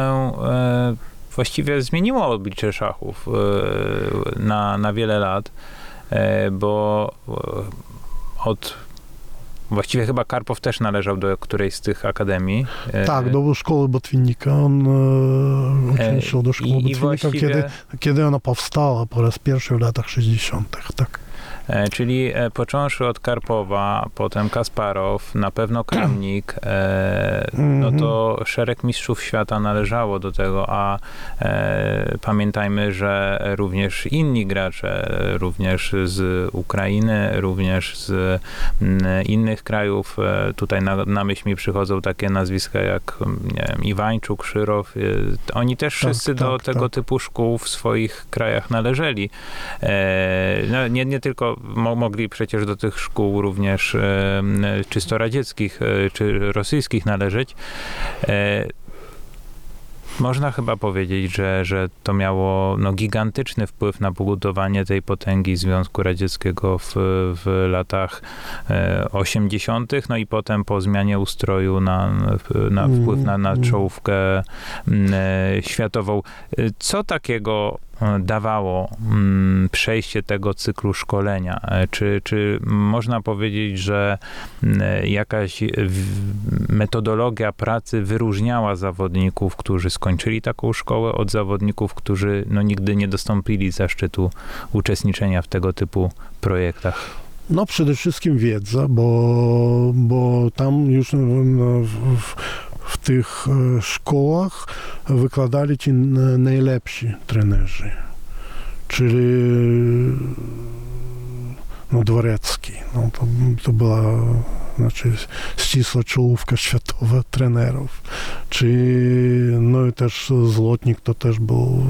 e, właściwie zmieniło oblicze szachów e, na, na wiele lat, e, bo e, od właściwie chyba Karpow też należał do którejś z tych akademii. E, Tak, do szkoły Botwinnika. On e, uczęszczał do szkoły i- i Botwinnika, właściwie- kiedy, kiedy ona powstała po raz pierwszy w latach 60. Tak. E, Czyli e, począwszy od Karpowa, potem Kasparow, na pewno Kramnik, e, no Mhm. to szereg mistrzów świata należało do tego, a pamiętajmy, że również inni gracze, również z Ukrainy, również z innych krajów, tutaj na, na myśl mi przychodzą takie nazwiska jak wiem, Iwańczuk, Szyrow, oni też wszyscy do tak, tego tak. typu szkół w swoich krajach należeli. No, nie, nie tylko mo, mogli przecież do tych szkół również e, czysto radzieckich e, czy rosyjskich należeć. E, można chyba powiedzieć, że, że to miało no, gigantyczny wpływ na budowanie tej potęgi Związku Radzieckiego w, w latach e, 80., no i potem po zmianie ustroju na, na wpływ na, na Mm. czołówkę mm, e, światową. E, Co takiego e, dawało mm, przejście tego cyklu szkolenia? E, Czy, czy można powiedzieć, że mm, jakaś metodologia pracy wyróżniała zawodników, którzy skończyli taką szkołę, od zawodników, którzy no, nigdy nie dostąpili zaszczytu uczestniczenia w tego typu projektach? No przede wszystkim wiedza, bo, bo tam już no, w, w, w tych e, szkołach wykładali ci najlepsi trenerzy, czyli no, Dworecki. No, to, to była znaczy, ścisła czołówka światowa trenerów. Czy, no i też Złotnik to też był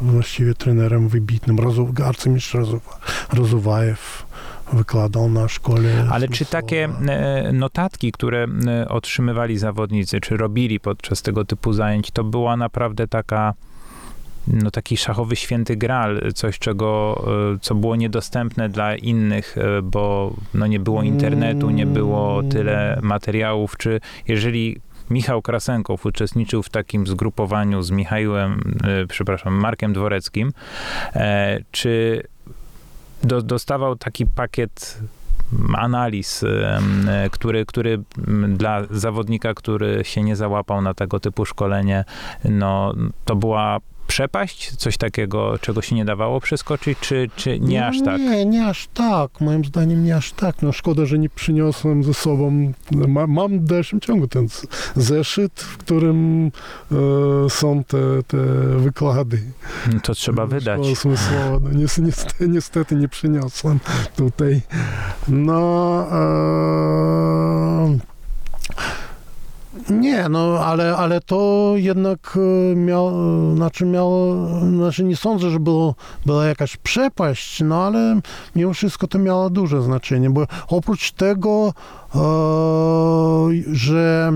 właściwie trenerem wybitnym. Rozu, arcymistrz Rozuwa, Rozuwajew wykładał na szkole. Ale czy takie e, notatki, które e, otrzymywali zawodnicy, czy robili podczas tego typu zajęć, to była naprawdę taka no taki szachowy święty gral, coś czego, e, co było niedostępne dla innych, bo no nie było internetu, nie było tyle materiałów, czy jeżeli Michał Krasenkow uczestniczył w takim zgrupowaniu z Michałem, przepraszam, Markiem Dworeckim, czy do, dostawał taki pakiet analiz, który, który dla zawodnika, który się nie załapał na tego typu szkolenie, no to była przepaść, coś takiego, czego się nie dawało przeskoczyć, czy, czy nie no, aż tak? Nie, nie aż tak. Moim zdaniem nie aż tak. No szkoda, że nie przyniosłem ze sobą. Ma, mam w dalszym ciągu ten zeszyt, w którym e, są te, te wykłady. No To trzeba wydać. Szkoła zmysłowa. No, niestety, niestety, niestety nie przyniosłem tutaj. No. E, nie, no ale, ale to jednak e, miał, znaczy miało, znaczy nie sądzę, że było, była jakaś przepaść, no ale mimo wszystko to miało duże znaczenie, bo oprócz tego, e, że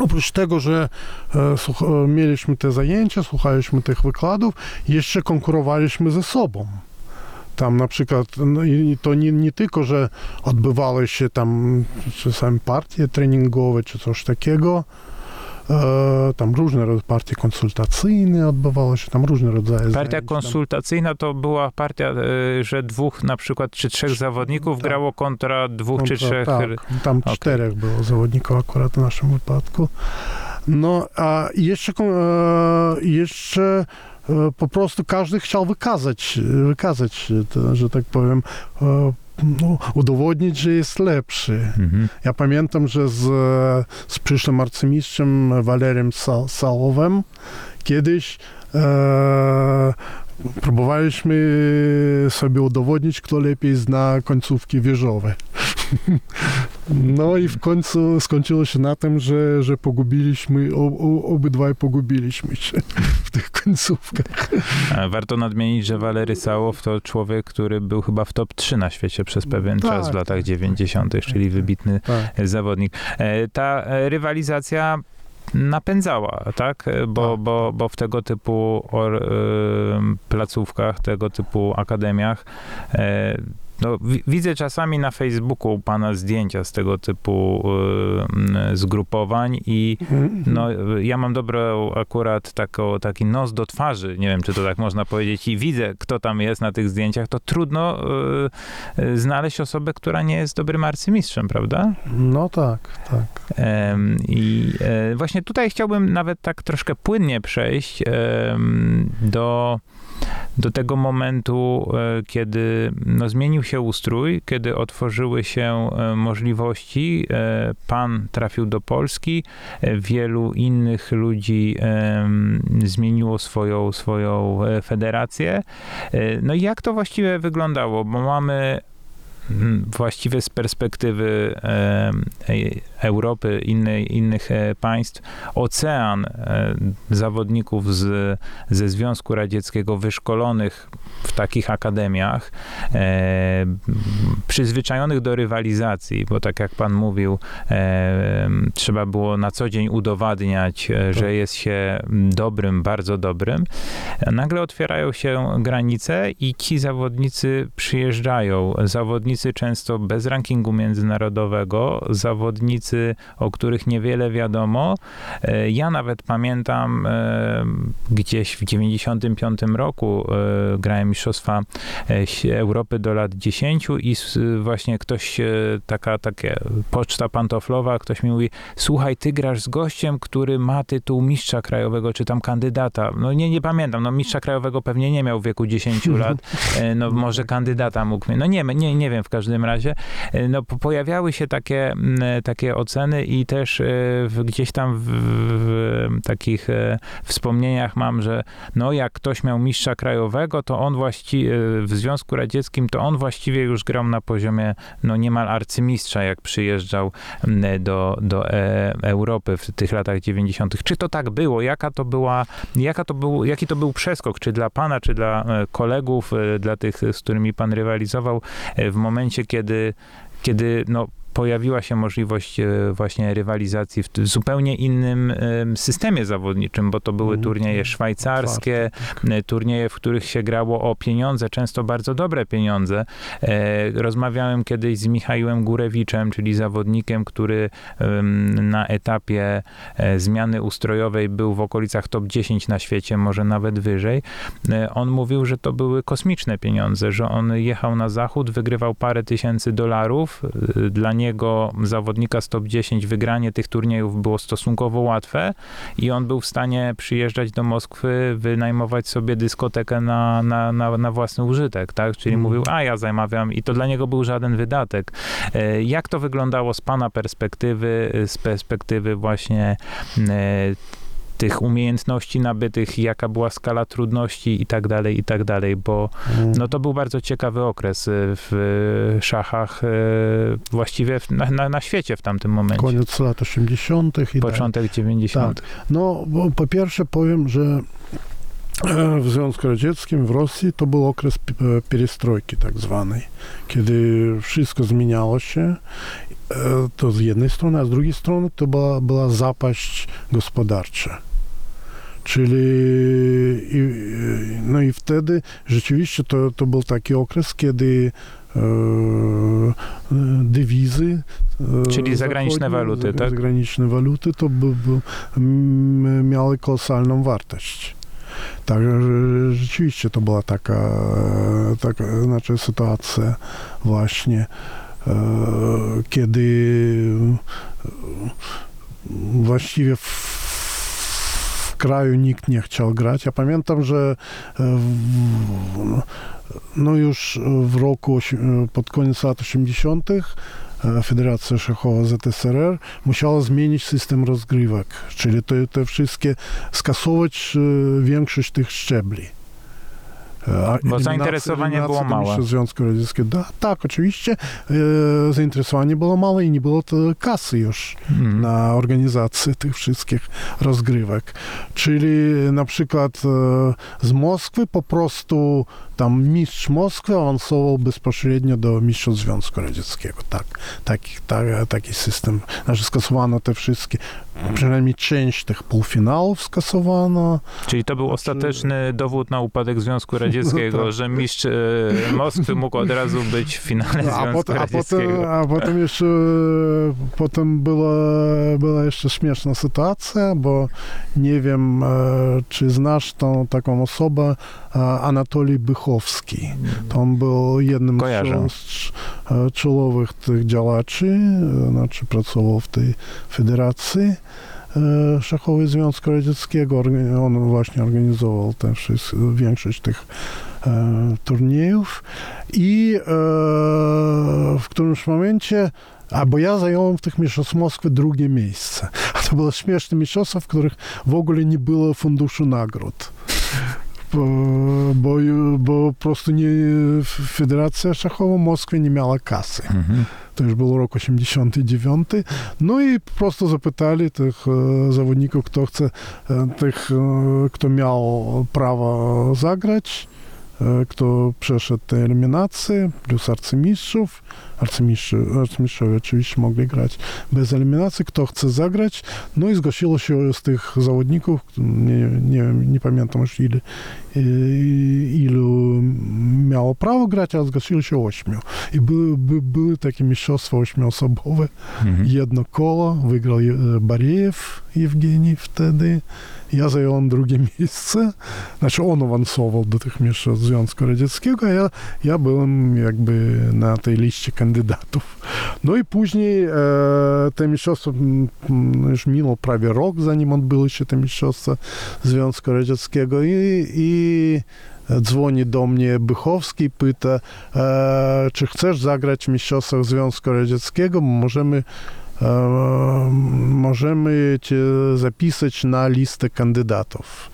Oprócz tego, że e, e, mieliśmy te zajęcia, słuchaliśmy tych wykładów, jeszcze konkurowaliśmy ze sobą. Tam na przykład, no i to nie, nie tylko, że odbywały się tam czasami partie treningowe czy coś takiego, e, tam różne ro- partie konsultacyjne odbywały się, tam różne rodzaje Partia zajęć. konsultacyjna to była partia, e, że dwóch na przykład, czy trzech zawodników tak. grało kontra dwóch czy Kontra- trzech. Tak, tam Okej. czterech było zawodników akurat w naszym wypadku. No, a jeszcze, e, jeszcze po prostu każdy chciał wykazać, wykazać to, że tak powiem, e, no, udowodnić, że jest lepszy. Mhm. Ja pamiętam, że z, z przyszłym arcymistrzem Waleriem Sa- Sałowem kiedyś e, próbowaliśmy sobie udowodnić, kto lepiej zna końcówki wieżowe. No i w końcu skończyło się na tym, że, że pogubiliśmy, o, o, obydwaj pogubiliśmy się w tych końcówkach. Warto nadmienić, że Walery Sałow to człowiek, który był chyba w top 3 na świecie przez pewien Tak, czas w latach tak, 90., czyli wybitny Tak. zawodnik. E, Ta e, rywalizacja napędzała, tak? E, Bo, Tak. bo, bo w tego typu or, placówkach, tego typu akademiach no, wi- widzę czasami na Facebooku pana zdjęcia z tego typu m, zgrupowań i no, ja mam dobrą akurat taką, taki nos do twarzy, nie wiem, czy to tak można powiedzieć, i widzę, kto tam jest na tych zdjęciach, to trudno y, y, znaleźć osobę, która nie jest dobrym arcymistrzem, prawda? No tak, tak. I e, właśnie tutaj chciałbym nawet tak troszkę płynnie przejść do, do tego momentu, e, kiedy no, zmienił się ustrój, kiedy otworzyły się e, możliwości. E, Pan trafił do Polski, wielu innych ludzi zmieniło swoją, swoją federację. No i jak to właściwie wyglądało? Bo mamy mm, właściwie z perspektywy e, Europy, innej, innych e, państw, ocean e, zawodników z, ze Związku Radzieckiego wyszkolonych w takich akademiach, e, przyzwyczajonych do rywalizacji, bo tak jak pan mówił, e, trzeba było na co dzień udowadniać, e, Tak. że jest się dobrym, bardzo dobrym. Nagle otwierają się granice i ci zawodnicy przyjeżdżają. Zawodnicy często bez rankingu międzynarodowego, zawodnicy, o których niewiele wiadomo. E, Ja nawet pamiętam e, gdzieś w 95 roku e, grałem Mistrzostwa e, Europy do lat 10 i właśnie ktoś, e, taka, takie poczta pantoflowa, ktoś mi mówi, słuchaj, ty grasz z gościem, który ma tytuł mistrza krajowego, czy tam kandydata. No nie, nie pamiętam, no mistrza krajowego pewnie nie miał w wieku 10 lat, e, no może kandydata mógł mieć, no nie, nie, nie wiem w każdym razie. No po- pojawiały się takie, takie oceny i też gdzieś tam w, w takich wspomnieniach mam, że no jak ktoś miał mistrza krajowego, to on właściwie w Związku Radzieckim, to on właściwie już grał na poziomie no niemal arcymistrza, jak przyjeżdżał do, do e, Europy w tych latach 90. Czy to tak było? Jaka to była, jaka to był, jaki to był przeskok? Czy dla pana, czy dla e, kolegów, e, dla tych, z którymi pan rywalizował e, w momencie, kiedy, kiedy no, pojawiła się możliwość e, właśnie rywalizacji w zupełnie innym systemie zawodniczym, bo to były Mhm. turnieje szwajcarskie, e, turnieje, w których się grało o pieniądze, często bardzo dobre pieniądze. E, Rozmawiałem kiedyś z Michałem Górewiczem, czyli zawodnikiem, który na etapie zmiany ustrojowej był w okolicach top 10 na świecie, może nawet wyżej. On mówił, że to były kosmiczne pieniądze, że on jechał na zachód, wygrywał parę tysięcy dolarów. Dla niego, zawodnika z top 10, wygranie tych turniejów było stosunkowo łatwe i on był w stanie przyjeżdżać do Moskwy, wynajmować sobie dyskotekę na, na, na, na własny użytek, tak? Czyli Mhm. mówił, a ja zamawiam i to dla niego był żaden wydatek. E, Jak to wyglądało z pana perspektywy, z perspektywy właśnie e, tych umiejętności nabytych, jaka była skala trudności i tak dalej, i tak dalej, bo Mm. no to był bardzo ciekawy okres e, w e, szachach, e, właściwie na, na, na świecie w tamtym momencie. Koniec lat 80. i dalej. Początek 90. No, bo po pierwsze powiem, że e, w Związku Radzieckim, w Rosji to był okres e, perestrojki tak zwanej, kiedy wszystko zmieniało się. E, To z jednej strony, a z drugiej strony to była, była zapaść gospodarcza. Czyli no i wtedy rzeczywiście to, to był taki okres, kiedy e, dywizy e, Czyli zagraniczne waluty, tak? Zagraniczne waluty to by, by, miały kolosalną wartość. Tak, że rzeczywiście to była taka, taka znaczy sytuacja właśnie, kiedy e, właściwie w, kraju nikt nie chciał grać. Ja pamiętam, że e, w, no już w roku, pod koniec lat 80. e, Federacja Szachowa ZSRR musiała zmienić system rozgrywek, czyli te, te wszystkie, skasować e, większość tych szczebli. A Bo zainteresowanie było małe. Związku Radzieckiego. Da, tak, oczywiście e, zainteresowanie było małe i nie było to kasy już Mhm. na organizację tych wszystkich rozgrywek. Czyli na przykład e, z Moskwy po prostu tam mistrz Moskwy awansował bezpośrednio do mistrzostw Związku Radzieckiego. Tak, taki, tak, taki system. Znaczy skasowano te wszystkie, przynajmniej część tych półfinałów skasowano. Czyli to był Znaczy- ostateczny dowód na upadek Związku Radzieckiego, No tak. że mistrz e, Moskwy mógł od razu być w finale No, a, Związku a, Radzieckiego. potem, a potem jeszcze potem była, była jeszcze śmieszna sytuacja, bo nie wiem, e, czy znasz tą taką osobę, e, Anatolij To on był jednym Kojarzę. z, e, czołowych tych działaczy, e, znaczy pracował w tej federacji e, szachowej Związku Radzieckiego. On właśnie organizował te wszystkie, większość tych e, turniejów i e, w którymś momencie a bo ja zająłem w tych mistrzostwach Moskwy drugie miejsce. A to było śmieszne mistrzostwa, w których w ogóle nie było funduszu nagród. Bo, bo, po prostu nie, Federacja Szachowa w Moskwie nie miała kasy. Mhm. To już był rok 89. No i po prostu zapytali tych e, zawodników, kto chce, e, tych, e, kto miał prawo zagrać, kto przeszedł te eliminacje, plus arcymistrzów. Arcymistrze, arcymistrzowie oczywiście mogli grać bez eliminacji, kto chce zagrać. No i zgłosiło się z tych zawodników, nie, nie, nie pamiętam już ile, e, ilu miało prawo grać, a zgłosiło się ośmiu. I były, by, były takie mistrzostwa ośmioosobowe. Mhm. Jedno koło, wygrał Je- Bariejew Jewgeni wtedy. Ja zająłem drugie miejsce. Znaczy on awansował do tych mistrzostw Związku Radzieckiego, a ja, ja byłem jakby na tej liście kandydatów. No i później e, te mistrzostwa, już minął prawie rok, zanim odbyły się te mistrzostwa Związku Radzieckiego i, i dzwoni do mnie Bychowski, pyta, e, czy chcesz zagrać w mistrzostwach Związku Radzieckiego, możemy możemy cię zapisać na listę kandydatów.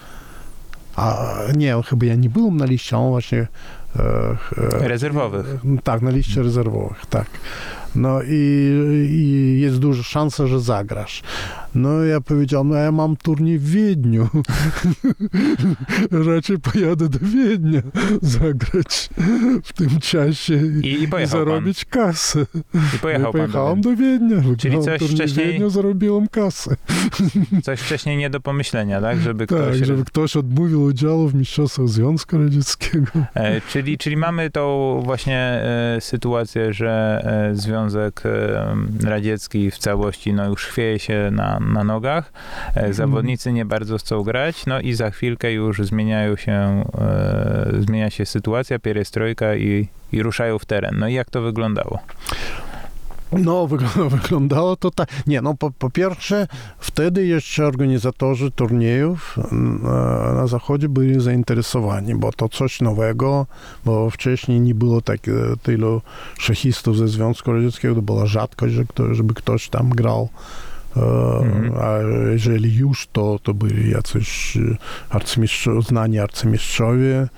A nie, chyba ja nie byłem na liście, on właśnie e, e, Rezerwowych. tak, na liście rezerwowych, tak. No i, i jest duża szansa, że zagrasz. No ja powiedziałem, no ja mam turniej w Wiedniu. Raczej pojadę do Wiednia zagrać w tym czasie i, I, i pojechał pan. zarobić kasę. I pojechał ja pojechałem do Wiednia. wygrałem coś turniej w wcześniej- Wiedniu, zarobiłem kasę. Coś wcześniej nie do pomyślenia, tak? Żeby Tak, ktoś... żeby ktoś odmówił udziału w Mistrzostwach Związku Radzieckiego. E, czyli, czyli mamy tą właśnie e, sytuację, że e, Związek e, Radziecki w całości no, już chwieje się na, na nogach, e, zawodnicy nie bardzo chcą grać, no i za chwilkę już zmieniają się, e, zmienia się sytuacja, pierestrojka i, i ruszają w teren. No i jak to wyglądało? No, wygl- wyglądało to tak. Nie, no po, po pierwsze, wtedy jeszcze organizatorzy turniejów mm, e, na zachodzie byli zainteresowani, bo to coś nowego, bo wcześniej nie było tak e, tylu szachistów ze Związku Radzieckiego, to była rzadkość, że kto, żeby ktoś tam grał. E, Mhm. A jeżeli już, to, to byli jacyś arcymistrzo, znani arcymistrzowie.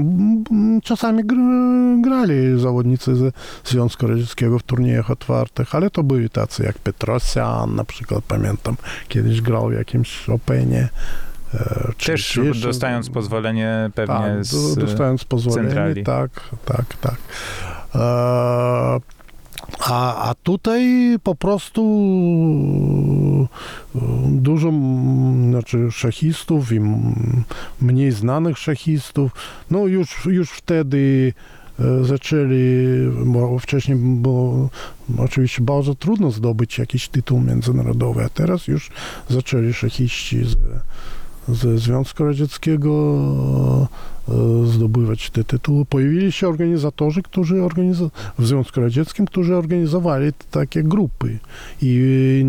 No, czasami gr- grali zawodnicy ze Związku Radzieckiego w turniejach otwartych, ale to byli tacy jak Petrosian, na przykład pamiętam, kiedyś grał w jakimś Openie. e, czy- Też czy dostając pozwolenie pewnie tak, z... dostając pozwolenie, centrali. tak, tak, tak. E, a, a tutaj po prostu e, dużo znaczy szachistów i mniej znanych szachistów. No już, już wtedy e, zaczęli, bo wcześniej było oczywiście bardzo trudno zdobyć jakiś tytuł międzynarodowy, a teraz już zaczęli szachiści z, ze Związku Radzieckiego e, zdobywać te tytuły. Pojawili się organizatorzy, którzy organizo- w Związku Radzieckim, którzy organizowali takie grupy i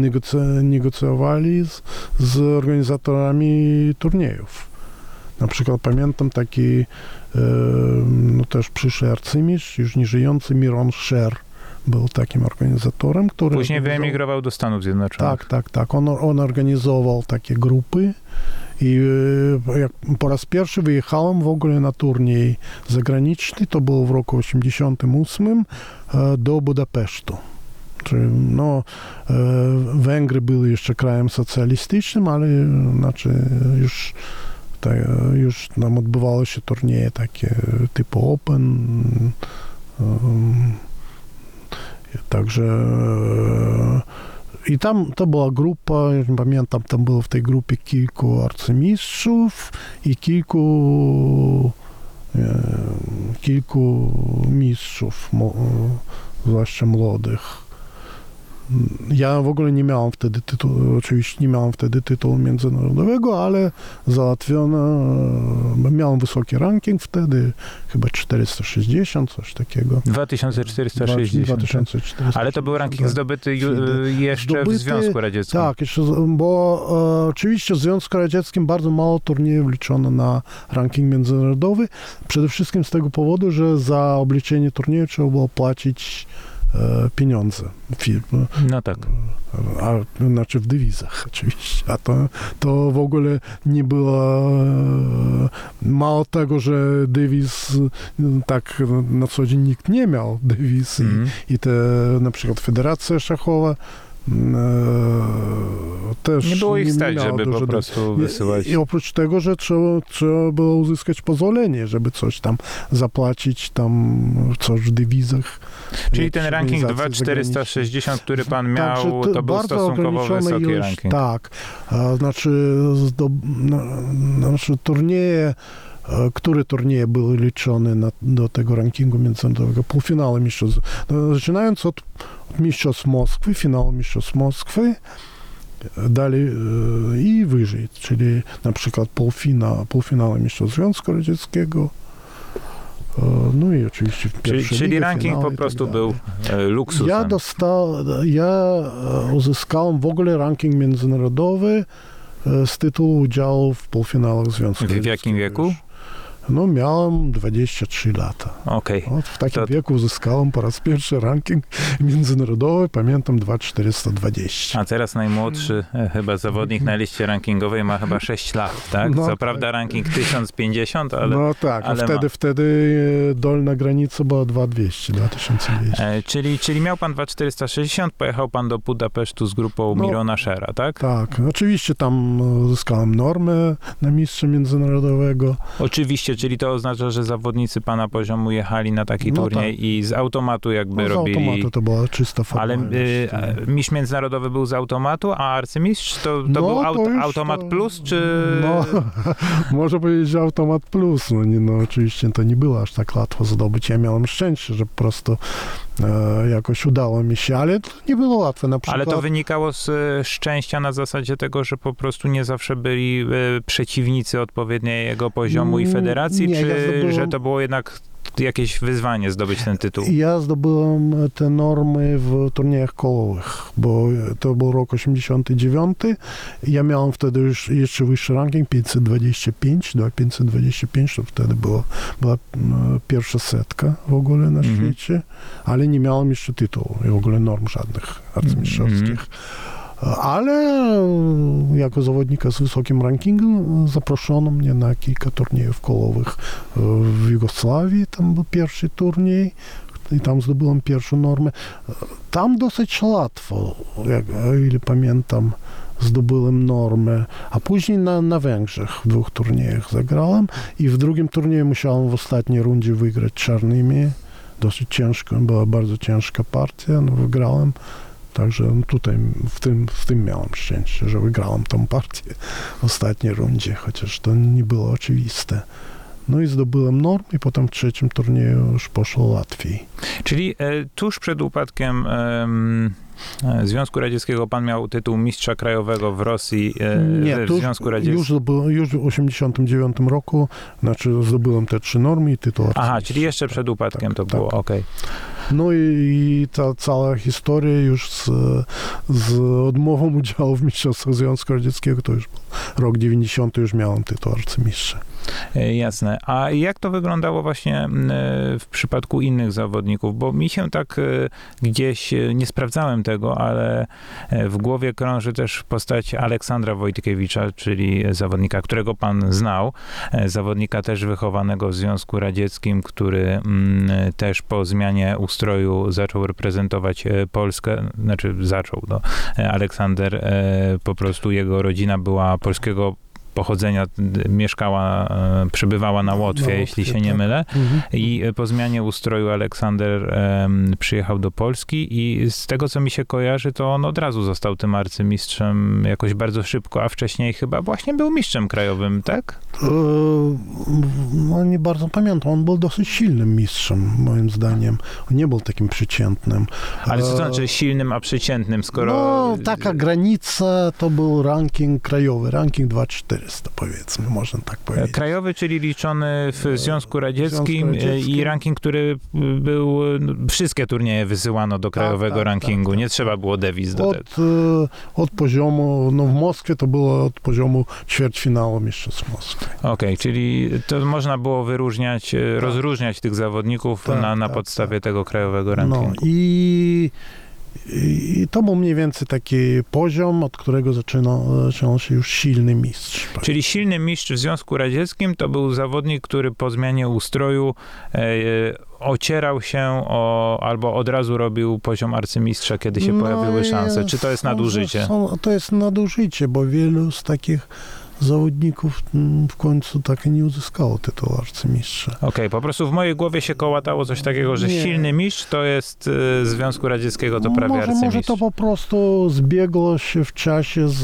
negocjowali z, z organizatorami turniejów. Na przykład pamiętam taki e, no też przyszły arcymistrz, już nieżyjący Miron Scher był takim organizatorem, który... Później wyemigrował do Stanów Zjednoczonych. tak, tak, tak. On, on organizował takie grupy i e, jak po raz pierwszy wyjechałem w ogóle na turniej zagraniczny, to było w roku 88 e, do Budapesztu. Czyli, no, e, Węgry były jeszcze krajem socjalistycznym, ale znaczy już, tak, już tam odbywały się turnieje takie typu Open. Także e, i tam to była grupa, ja nie pamiętam, tam było w tej grupie kilku arcymistrzów i kilku e, kilku mistrzów, mo, zwłaszcza młodych. Ja w ogóle nie miałem wtedy tytułu, oczywiście nie miałem wtedy tytułu międzynarodowego, ale załatwiono, e, miałem wysoki ranking wtedy, chyba 460, coś takiego. 2460. 2460. Ale to był ranking tak. zdobyty jeszcze Zdobyty- w Związku Radzieckim. Tak, jeszcze, bo e, oczywiście w Związku Radzieckim bardzo mało turniejów liczono na ranking międzynarodowy. Przede wszystkim z tego powodu, że za obliczenie turnieju trzeba było płacić pieniądze firmy, No tak. a, znaczy w dywizach oczywiście. A to, to w ogóle nie było e, mało tego, że dywiz e, tak na co dzień nikt nie miał dywiz i, Mhm. i te na przykład Federacja Szachowa mm, e, też Nie było ich stać, miała żeby dużo po prostu wysyłać. I oprócz tego, że trzeba, trzeba było uzyskać pozwolenie, żeby coś tam zapłacić, tam coś w dywizach. Czyli ten ranking organizacje 2460, który pan miał, Także to był bardzo stosunkowo wysoki ilość, ranking. Tak, znaczy, zdo, no, znaczy turnieje e, które turnieje były liczone na, do tego rankingu międzynarodowego, półfinały mistrzostw. No, Zaczynając od, mistrzostw Moskwy, finału mistrzostw Moskwy, e, dalej i wyżej, czyli na przykład półfina, półfinały mistrzostw Związku Radzieckiego, e, no i oczywiście Czyli, pierwsze czyli ligi, ranking po tak prostu dalej. był luksusem. Ja dostał, ja uzyskałem w ogóle ranking międzynarodowy z tytułu udziału w półfinałach Związku W- w jakim Radzieckiego wieku? No miałem 23 lata. Okej. W takim To- wieku uzyskałem po raz pierwszy ranking międzynarodowy, pamiętam 2420. A teraz najmłodszy e, chyba zawodnik na liście rankingowej ma chyba 6 lat, tak? No Co tak. prawda ranking 1050, ale... no tak, a ale ma. wtedy, wtedy e, dolna granica była 2200, 2200. E, czyli, czyli miał pan 2460, pojechał pan do Budapesztu z grupą No. Mirona Szera, tak? Tak, oczywiście tam uzyskałem normę na mistrza międzynarodowego. Oczywiście, czyli to oznacza, że zawodnicy pana poziomu jechali na taki No turniej i z automatu jakby No, z robili... automatu to była czysta Ale formalność. y, e, mistrz międzynarodowy był z automatu, a arcymistrz to, to No, był to aut, już automat to- plus, czy... No, może powiedzieć, że automat plus. No, nie, no oczywiście to nie było aż tak łatwo zdobyć. Ja miałem szczęście, że po prostu jakoś udało mi się, ale to nie było łatwe. Na przykład, Ale to wynikało z e, szczęścia na zasadzie tego, że po prostu nie zawsze byli e, przeciwnicy odpowiedniego poziomu i Mm, federacji, nie, czy ja zdobyłem- że to było jednak jakieś wyzwanie zdobyć ten tytuł? Ja zdobyłem te normy w turniejach kołowych, bo to był rok 89. Ja miałem wtedy już jeszcze wyższy ranking, 525, do 525, to wtedy było, była pierwsza setka w ogóle na Mhm. świecie, ale nie miałem jeszcze tytułu i w ogóle norm żadnych arcymistrzowskich. Mhm. Ale jako zawodnika z wysokim rankingiem zaproszono mnie na kilka turniejów kołowych e, w Jugosławii. Tam był pierwszy turniej i tam zdobyłem pierwszą normę. Tam dosyć łatwo, jak, o ile pamiętam, zdobyłem normę, a później na, na Węgrzech w dwóch turniejach zagrałem i w drugim turnieju musiałem w ostatniej rundzie wygrać czarnymi. Dosyć ciężko, była bardzo ciężka partia, no wygrałem. Także tutaj w tym, w tym miałem szczęście, że wygrałem tą partię w ostatniej rundzie, chociaż to nie było oczywiste. No i zdobyłem norm i potem w trzecim turnieju już poszło łatwiej. Czyli e, tuż przed upadkiem em, e, Związku Radzieckiego pan miał tytuł mistrza krajowego w Rosji, e, Nie, w Związku Radzieckim. już, zdobyłem, już w 89 roku, znaczy zdobyłem te trzy normy i tytuł Aha, czyli jeszcze przed upadkiem tak, to tak. było, okej. No i, i ta cała historia już z, z odmową udziału w Mistrzostwach Związku Radzieckiego, to już rok 90, już miałem tytuł arcymistrza. E, Jasne. A jak to wyglądało właśnie e, w przypadku innych zawodników? Bo mi się tak e, gdzieś, nie sprawdzałem tego, ale w głowie krąży też postać Aleksandra Wojtkiewicza, czyli zawodnika, którego pan znał. Zawodnika też wychowanego w Związku Radzieckim, który mm, też po zmianie ustroju zaczął reprezentować Polskę. Znaczy zaczął, no. Aleksander, po prostu jego rodzina była polskiego pochodzenia, mieszkała, e, przebywała na Łotwie, Na jeśli Łotwie, się nie tak. mylę. Mhm. I e, po zmianie ustroju Aleksander przyjechał do Polski i z tego, co mi się kojarzy, to on od razu został tym arcymistrzem jakoś bardzo szybko, a wcześniej chyba właśnie był mistrzem krajowym, tak? E, No nie bardzo pamiętam. On był dosyć silnym mistrzem, moim zdaniem. On nie był takim przeciętnym. Ale co to znaczy silnym, a przeciętnym, skoro... No, taka granica to był ranking krajowy, ranking 2400 powiedzmy, można tak E, powiedzieć. Krajowy, czyli liczony w Związku Radzieckim, Związku e, Radzieckim. i ranking, który był, no, wszystkie turnieje wysyłano do krajowego tak, rankingu, tak, nie tak. trzeba było dewiz do tego. Od, e, od poziomu, no w Moskwie to było od poziomu ćwierćfinału Mistrzostw Moskwy. Okej, czyli to można było wyróżniać, e, rozróżniać tych zawodników Tak, na, na tak, podstawie tak. tego krajowego No rankingu. i, i to był mniej więcej taki poziom, od którego zaczynał, zaczynał się już silny mistrz. Czyli silny mistrz w Związku Radzieckim to był zawodnik, który po zmianie ustroju e, ocierał się o, albo od razu robił poziom arcymistrza, kiedy się No pojawiły szanse. Czy to jest nadużycie? Są, to jest nadużycie, bo wielu z takich zawodników mm, w końcu tak i nie uzyskało tytułu arcymistrza. Okej, po prostu w mojej głowie się kołatało coś takiego, że Nie. silny mistrz to jest z Związku Radzieckiego to prawie może, może arcymistrz. to po prostu zbiegło się w czasie z,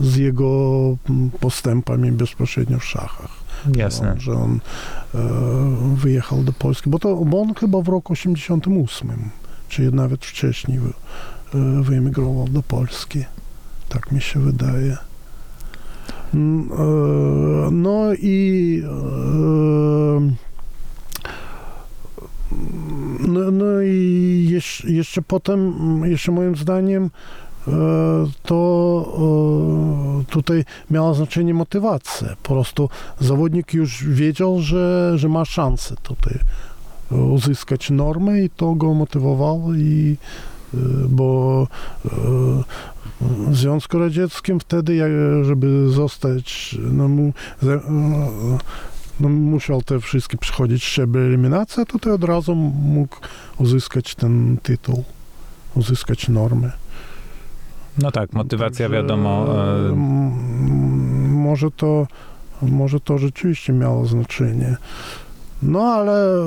z jego mm, postępami bezpośrednio w szachach. Jasne. Że on e, wyjechał do Polski, bo, to, bo on chyba w roku 88, czy nawet wcześniej wy, e, wyemigrował do Polski. Tak mi się wydaje. E, No i no, no i jeszcze, jeszcze potem, jeszcze moim zdaniem, e, to tutaj miała znaczenie motywacja. Po prostu zawodnik już wiedział, że, że ma szansę tutaj uzyskać normę i to go motywowało i bo Związku Radzieckim wtedy, żeby zostać, no, mu, no, musiał te wszystkie przychodzić szczeble eliminacji, a tutaj od razu mógł uzyskać ten tytuł, uzyskać normę. No tak, motywacja Także, wiadomo. E... Może to, może to rzeczywiście miało znaczenie. No ale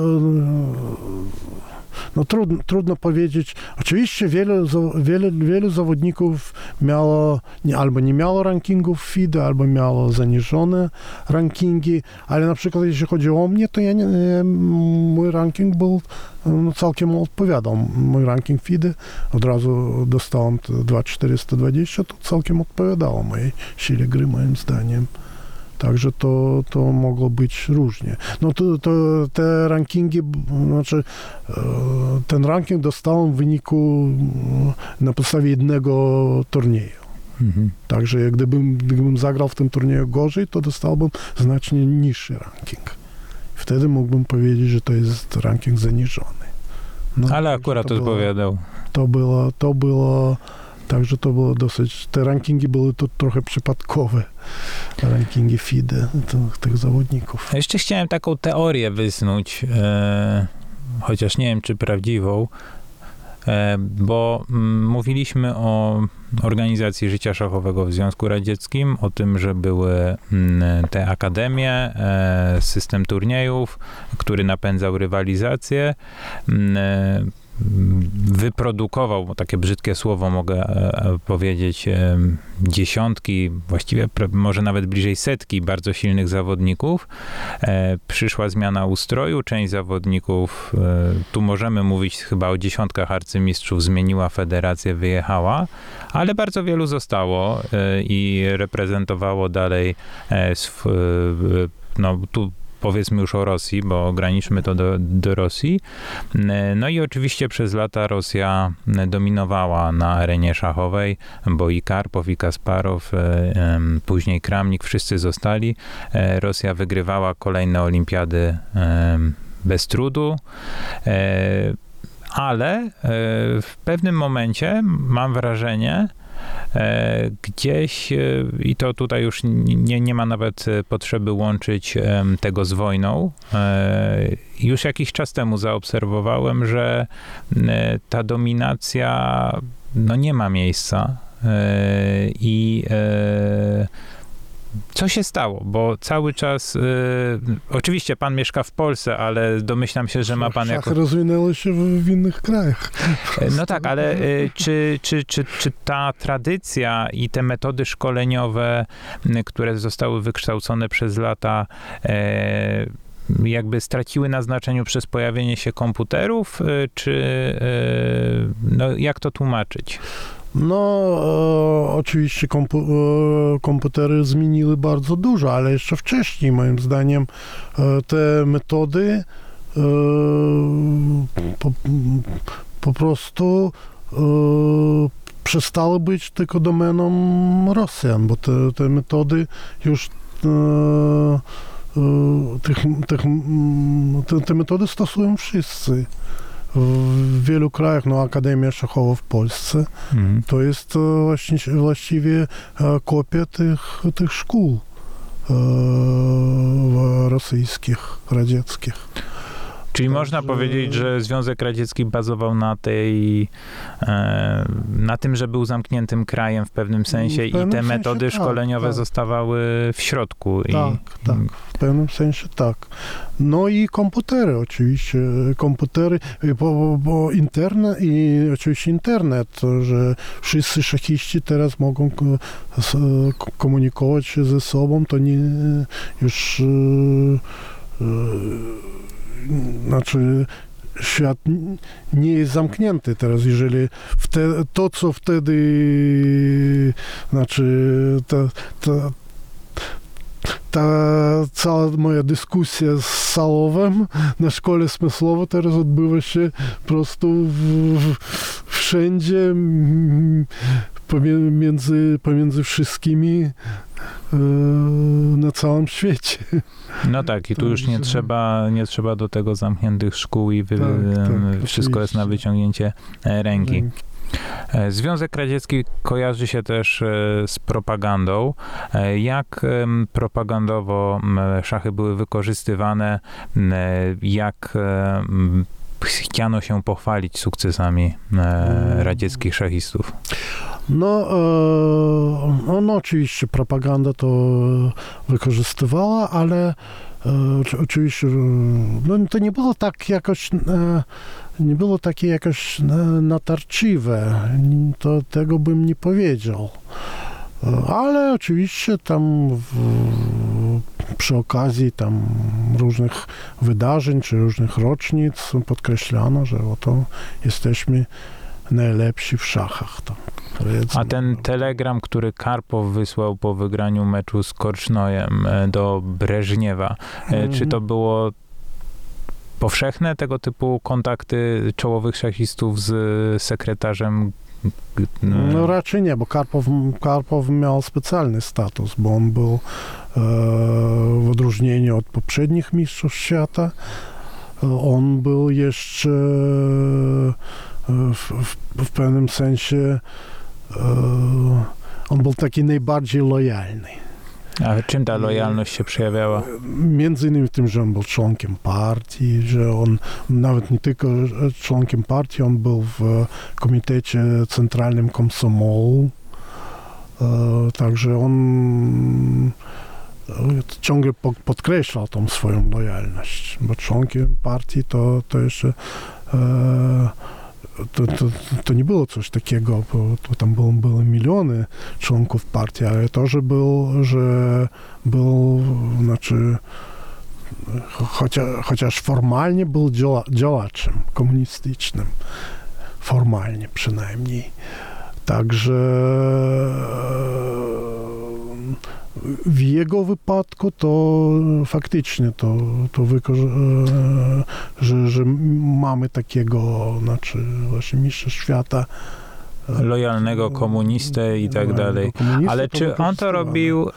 no trudno, trudno powiedzieć. Oczywiście wiele, wiele, wielu zawodników miało albo nie miało rankingów FIDE, albo miało zaniżone rankingi, ale na przykład jeśli chodzi o mnie, to ja nie, mój ranking był no, całkiem odpowiadał. Mój ranking FIDE od razu dostałem 2420, to całkiem odpowiadało mojej sile gry, moim zdaniem. Także to, to mogło być różnie. No to, to te rankingi, znaczy e, ten ranking dostałem w wyniku e, na podstawie jednego turnieju. Mhm. Także jak gdybym, gdybym zagrał w tym turnieju gorzej, to dostałbym znacznie niższy ranking. Wtedy mógłbym powiedzieć, że to jest ranking zaniżony. No, Ale akurat to odpowiadał. To było, to było Także to było dosyć, te rankingi były to trochę przypadkowe, rankingi FIDE tych zawodników. A jeszcze chciałem taką teorię wysnuć, e, chociaż nie wiem, czy prawdziwą, e, bo m, mm, mówiliśmy o organizacji życia szachowego w Związku Radzieckim, o tym, że były mm, te akademie, e, system turniejów, który napędzał rywalizację. Wyprodukował, bo takie brzydkie słowo mogę e, e, powiedzieć, e, dziesiątki, właściwie może nawet bliżej setki bardzo silnych zawodników. Przyszła zmiana ustroju, część zawodników, tu możemy mówić chyba o dziesiątkach arcymistrzów, zmieniła federację, wyjechała, ale bardzo wielu zostało i reprezentowało dalej no, tu powiedzmy już o Rosji, bo graniczmy to do, do Rosji. No i oczywiście przez lata Rosja dominowała na arenie szachowej, bo i Karpow, i Kasparow, e, później Kramnik, wszyscy zostali. E, Rosja wygrywała kolejne olimpiady bez trudu e, ale w pewnym momencie mam wrażenie, gdzieś, e, i to tutaj już nie, nie ma nawet e, potrzeby łączyć tego z wojną, już jakiś czas temu zaobserwowałem, że ta dominacja no nie ma miejsca. I co się stało? Bo cały czas, y, oczywiście pan mieszka w Polsce, ale domyślam się, że ma pan jako... Szachy rozwinęły się w, w innych krajach. No tak, ale y, czy, czy, czy, czy ta tradycja i te metody szkoleniowe, które zostały wykształcone przez lata, e, jakby straciły na znaczeniu przez pojawienie się komputerów, y, czy no, jak to tłumaczyć? No, e, oczywiście kompu e, komputery zmieniły bardzo dużo, ale jeszcze wcześniej, moim zdaniem, e, te metody e, po, po, prostu e, przestały być tylko domeną Rosjan, bo te, te metody już e, tych, tych, te, te metody stosują wszyscy w wielu krajach, no Akademia Szachowa w Polsce, mhm. to jest właśnie, właściwie kopia tych, tych szkół rosyjskich, radzieckich. Czyli Także- można powiedzieć, że Związek Radziecki bazował na tej, e, na tym, że był zamkniętym krajem w pewnym sensie W pewnym i te sensie metody tak, szkoleniowe tak. zostawały w środku. I, Tak, tak, w pewnym sensie tak. No i komputery oczywiście, komputery, y, bo, bo internet i oczywiście internet, że wszyscy szachiści teraz mogą komunikować się ze sobą, to nie już y, y, znaczy świat nie jest zamknięty teraz, jeżeli wte, to, co wtedy znaczy ta, ta, ta cała moja dyskusja z Salowem na szkole smysłowo teraz odbywa się po prostu w, w, wszędzie mm, pomie- między, pomiędzy wszystkimi na całym świecie. No tak, i tu już nie trzeba, nie trzeba do tego zamkniętych szkół i wy, Tak, tak, wszystko jest na oczywiście. wyciągnięcie e, ręki. E, Związek Radziecki kojarzy się też e, z propagandą. Jak propagandowo szachy były wykorzystywane? Jak chciano się pochwalić sukcesami Mm. radzieckich szachistów? No, e, no oczywiście propaganda to wykorzystywała, ale e, oczy- oczywiście no, to nie było tak jakoś e, nie było takie jakoś natarczywe. To tego bym nie powiedział. Ale oczywiście tam w, przy okazji tam różnych wydarzeń czy różnych rocznic podkreślano, że oto jesteśmy najlepsi w szachach. Powiedzmy. A ten telegram, który Karpow wysłał po wygraniu meczu z Korcznojem e, do Breżniewa, e, czy to było powszechne tego typu kontakty czołowych szachistów z sekretarzem? No raczej nie, bo Karpow, Karpow miał specjalny status, bo on był e, w odróżnieniu od poprzednich mistrzów świata, e, on był jeszcze e, w, w, w pewnym sensie e, on był taki najbardziej lojalny. A czym ta lojalność się przejawiała? Między innymi w tym, że on był członkiem partii, że on nawet nie tylko członkiem partii, on był w Komitecie Centralnym Komsomołu. E, Także on e, ciągle po- podkreślał tą swoją lojalność, bo członkiem partii to, to jeszcze e, to, to, to nie było coś takiego, bo tam było, miliony członków partii, ale to, że był, że był, znaczy cho- chociaż, chociaż formalnie był działa, działaczem komunistycznym, formalnie przynajmniej. Także w jego wypadku to faktycznie to, to e, że, że mamy takiego, znaczy właśnie mistrza świata. e, Lojalnego komunistę i tak dalej. Ale czy on to robił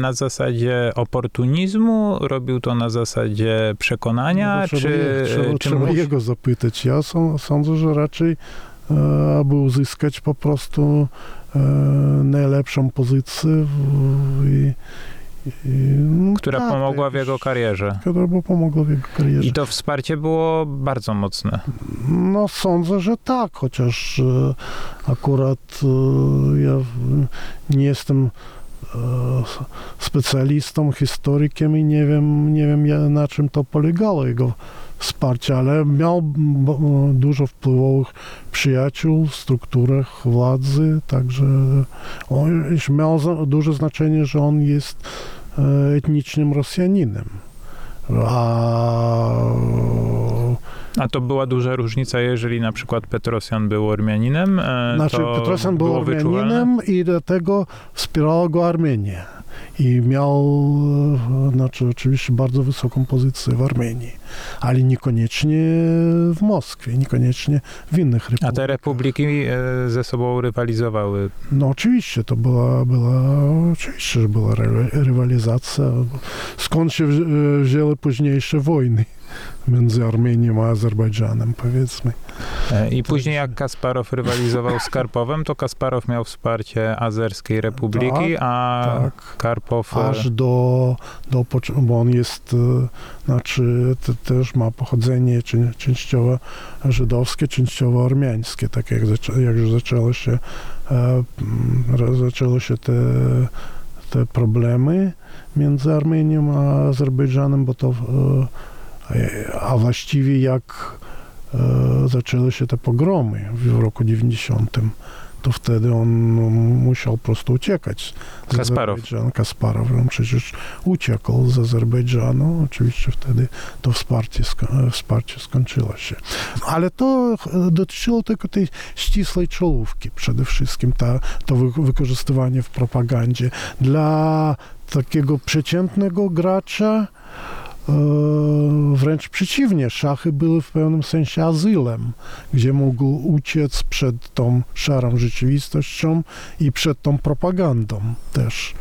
na zasadzie oportunizmu? Robił to na zasadzie przekonania? No, to czy, trzeba, je- trzeba, czy trzeba jego zapytać. Ja są, sądzę, że raczej e, aby uzyskać po prostu e, najlepszą pozycję i, no, która tak, pomogła w jego karierze? Która pomogła w jego karierze. I to wsparcie było bardzo mocne. No sądzę, że tak, chociaż e, akurat e, ja nie jestem e, specjalistą, historykiem i nie wiem, nie wiem na czym to polegało jego wsparcie, ale miał dużo wpływowych przyjaciół w strukturach władzy, także on miał duże znaczenie, że on jest e, etnicznym Rosjaninem. A A to była duża różnica, jeżeli na przykład Petrosjan był Ormianinem? e, Znaczy, to Petrosjan był było wyczuwalne? I do tego wspierała go Armenia. I miał, e, znaczy, oczywiście bardzo wysoką pozycję w Armenii, ale niekoniecznie w Moskwie, niekoniecznie w innych A republikach. te republiki e, ze sobą rywalizowały. No oczywiście, to była, była oczywiście, że była ry- rywalizacja. Skąd się wzi- wzięły późniejsze wojny? Między Armenią a Azerbejdżanem, powiedzmy. E, I później jak Kasparow rywalizował z Karpowem, to Kasparow miał wsparcie Azerskiej Republiki, Tak, a tak. Karpow... e, Aż do, do bo on jest, e, znaczy te, też ma pochodzenie czę- częściowo żydowskie, częściowo ormiańskie, tak jak, jak zaczęło się, zaczęło się te, te problemy między Armenią a Azerbejdżanem, bo to, a właściwie jak e, zaczęły się te pogromy w roku 90, to wtedy on no, musiał po prostu uciekać. z Kasparow. Azerbejdżanu. Kasparow, on przecież uciekł z Azerbejdżanu. Oczywiście wtedy to wsparcie, wsparcie skończyło się. Ale to e, dotyczyło tylko tej ścisłej czołówki przede wszystkim, ta, to wy- wykorzystywanie w propagandzie. Dla takiego przeciętnego gracza wręcz przeciwnie, szachy były w pewnym sensie azylem, gdzie mógł uciec przed tą szarą rzeczywistością i przed tą propagandą też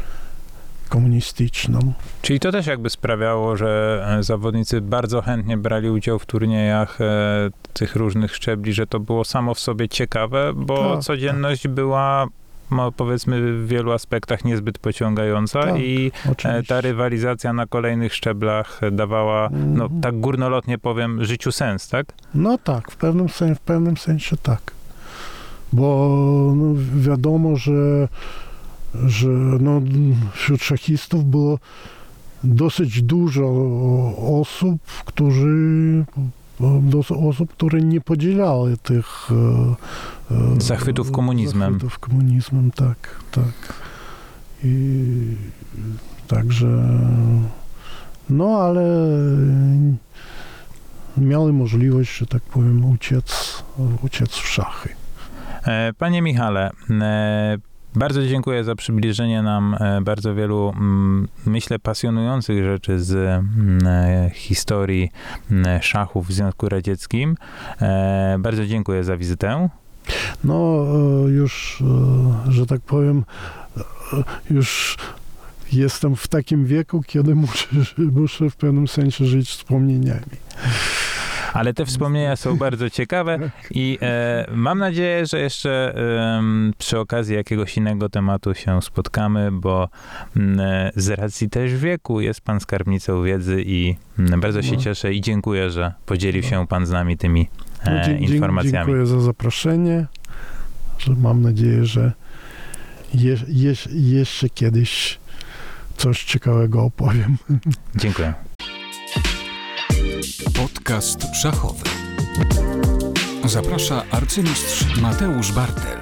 komunistyczną. Czyli to też jakby sprawiało, że e, zawodnicy bardzo chętnie brali udział w turniejach e, tych różnych szczebli, że to było samo w sobie ciekawe, bo Tak, codzienność była no, powiedzmy w wielu aspektach niezbyt pociągająca Tak, i e, Oczywiście. ta rywalizacja na kolejnych szczeblach dawała, no Mhm. tak górnolotnie powiem, życiu sens, tak? No tak, w pewnym, sen, w pewnym sensie tak. Bo no, wiadomo, że, że no, wśród szachistów było dosyć dużo osób, którzy osób, które nie podzielały tych e, Zachwytów komunizmem. Zachwytów komunizmem, tak, tak. I także no ale miały możliwość, że tak powiem, uciec, uciec w szachy. E, Panie Michale, e, bardzo dziękuję za przybliżenie nam e, bardzo wielu, mm, myślę, pasjonujących rzeczy z mm, historii mm, szachów w Związku Radzieckim. Bardzo dziękuję za wizytę. No e, już, e, że tak powiem, e, już jestem w takim wieku, kiedy muszę, muszę w pewnym sensie żyć wspomnieniami. Ale te wspomnienia są bardzo ciekawe i e, mam nadzieję, że jeszcze em, przy okazji jakiegoś innego tematu się spotkamy, bo m, e, z racji też wieku jest pan skarbnicą wiedzy i m, bardzo się No. cieszę i dziękuję, że podzielił się pan z nami tymi e, dzie- dzie- informacjami. Dziękuję za zaproszenie. Że mam nadzieję, że je, je, jeszcze kiedyś coś ciekawego opowiem. Dziękuję. Podcast szachowy. Zaprasza arcymistrz Mateusz Bartel.